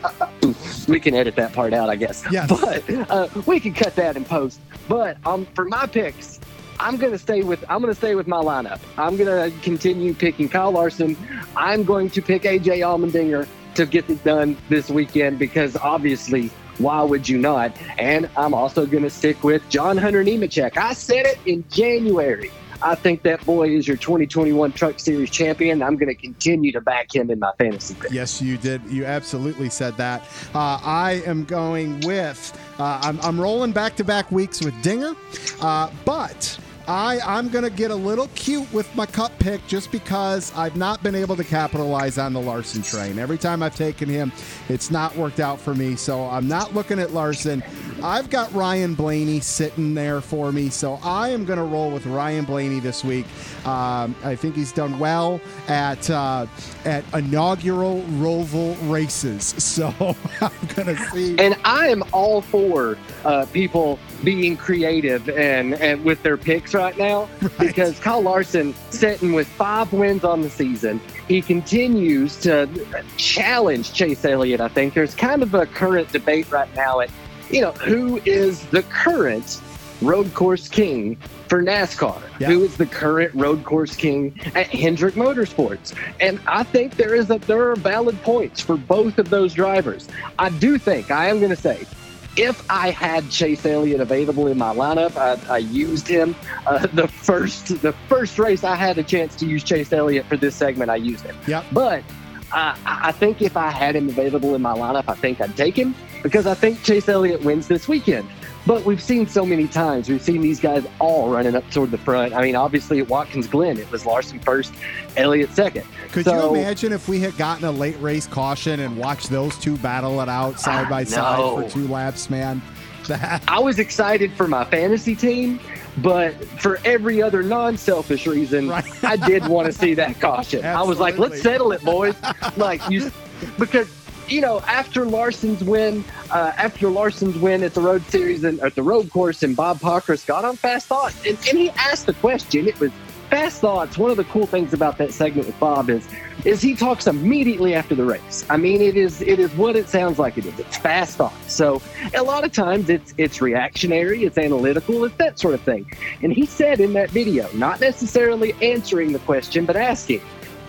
we can edit that part out, I guess. Yes. But uh, we can cut that in post. But um, for my picks, I'm gonna stay with I'm gonna stay with my lineup. I'm gonna continue picking Kyle Larson. I'm going to pick AJ Allmendinger to get it done this weekend because obviously. Why would you not? And I'm also going to stick with John Hunter Nemechek. I said it in January. I think that boy is your 2021 Truck Series champion. I'm going to continue to back him in my fantasy pick. Yes, you did. You absolutely said that. Uh, I am going with. Uh, I'm, I'm rolling back to back weeks with Dinger, uh, but. I I'm gonna get a little cute with my cup pick just because I've not been able to capitalize on the Larson train. Every time I've taken him, it's not worked out for me. So I'm not looking at Larson. I've got Ryan Blaney sitting there for me, so I am gonna roll with Ryan Blaney this week. Um, I think he's done well at uh, at inaugural Roval races, so I'm gonna see. And I am all for uh, people being creative and, and with their picks right now because Kyle Larson sitting with five wins on the season. He continues to challenge Chase Elliott. I think there's kind of a current debate right now at you know who is the current road course king for NASCAR? Yeah. Who is the current road course king at Hendrick Motorsports? And I think there is a there are valid points for both of those drivers. I do think I am going to say if I had Chase Elliott available in my lineup, I, I used him. Uh, the first the first race I had a chance to use Chase Elliott for this segment, I used him. Yep. But I, I think if I had him available in my lineup, I think I'd take him because I think Chase Elliott wins this weekend. But we've seen so many times, we've seen these guys all running up toward the front. I mean, obviously at Watkins Glen, it was Larson first, Elliott second. Could So- you imagine if we had gotten a late race caution and watched those two battle it out side by I side for two laps, man? I was excited for my fantasy team, but for every other non-selfish reason, Right. I did want to see that caution. I was like, let's settle it, boys. like you, because you know, after Larson's win, uh, after Larson's win at the Road Series and at the road course, and Bob Pockrass got on Fast Thoughts, and, and he asked the question. It was Fast Thoughts. One of the cool things about that segment with Bob is is he talks immediately after the race. I mean, it is it is what it sounds like it is. It's fast thoughts. So a lot of times it's it's reactionary, it's analytical, it's that sort of thing. And he said in that video, not necessarily answering the question, but asking,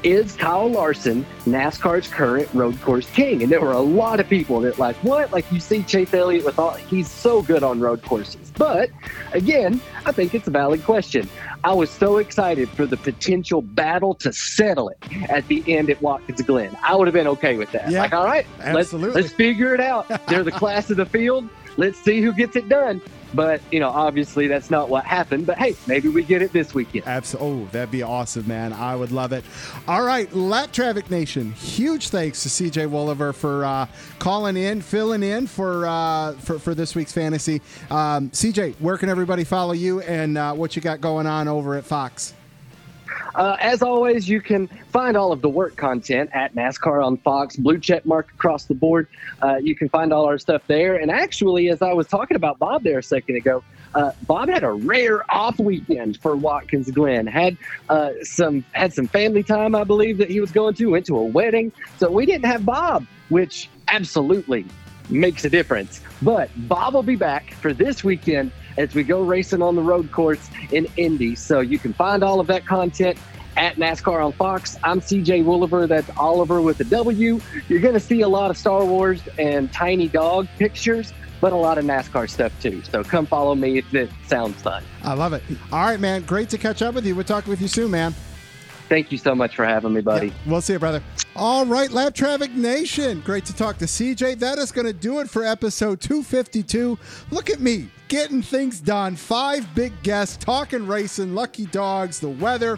is Kyle Larson NASCAR's current road course king? And there were a lot of people that like, what? Like you see Chase Elliott with all he's so good on road courses. But again, I think it's a valid question. I was so excited for the potential battle to settle it at the end at Watkins Glen. I would have been okay with that. Yeah, like, all right, let's let's figure it out. They're the class of the field. Let's see who gets it done. But you know, obviously that's not what happened. But hey, maybe we get it this weekend. Absolutely. Oh, that'd be awesome, man. I would love it. All right, Lapped Traffic Nation. Huge thanks to CJ Woliver for uh, calling in, filling in for uh, for, for this week's fantasy. Um, CJ, where can everybody follow you and uh, what you got going on over at Fox? Uh, as always, you can find all of the work content at NASCAR on Fox, blue check mark across the board. Uh, you can find all our stuff there. And actually, as I was talking about Bob there a second ago, uh, Bob had a rare off weekend for Watkins Glen. Had uh, some had some family time, I believe, that he was going to. Went to a wedding, so we didn't have Bob, which absolutely makes a difference. But Bob will be back for this weekend as we go racing on the road course in Indy. So you can find all of that content at NASCAR on Fox. I'm CJ Woliver. That's Oliver with a W. You're going to see a lot of Star Wars and Tiny Dog pictures, but a lot of NASCAR stuff too. So come follow me if it sounds fun. I love it. All right, man. Great to catch up with you. We'll talk with you soon, man. Thank you so much for having me, buddy. Yeah, we'll see you, brother. All right, Lapped Traffic Nation. Great to talk to CJ. That is going to do it for episode 252. Look at me getting things done. Five big guests, talking racing, lucky dogs, the weather.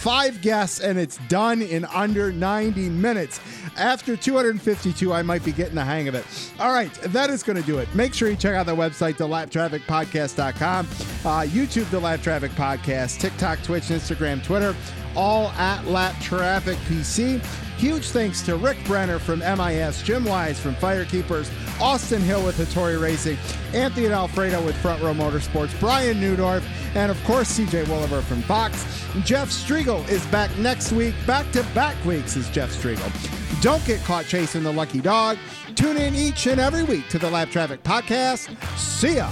Five guests, and it's done in under 90 minutes. After 252, I might be getting the hang of it. All right, that is going to do it. Make sure you check out the website, thelappedtrafficpodcast.com, uh, YouTube, The Lapped Traffic Podcast, TikTok, Twitch, Instagram, Twitter, all at Lapped Traffic PC. Huge thanks to Rick Brenner from MIS, Jim Wise from Firekeepers, Austin Hill with Hattori Racing, Anthony and Alfredo with Front Row Motorsports, Brian Neudorff, and of course CJ Woliver from Fox. Jeff Striegle is back next week. Back to back weeks is Jeff Striegle. Don't get caught chasing the lucky dog. Tune in each and every week to the Lapped Traffic Podcast. See ya.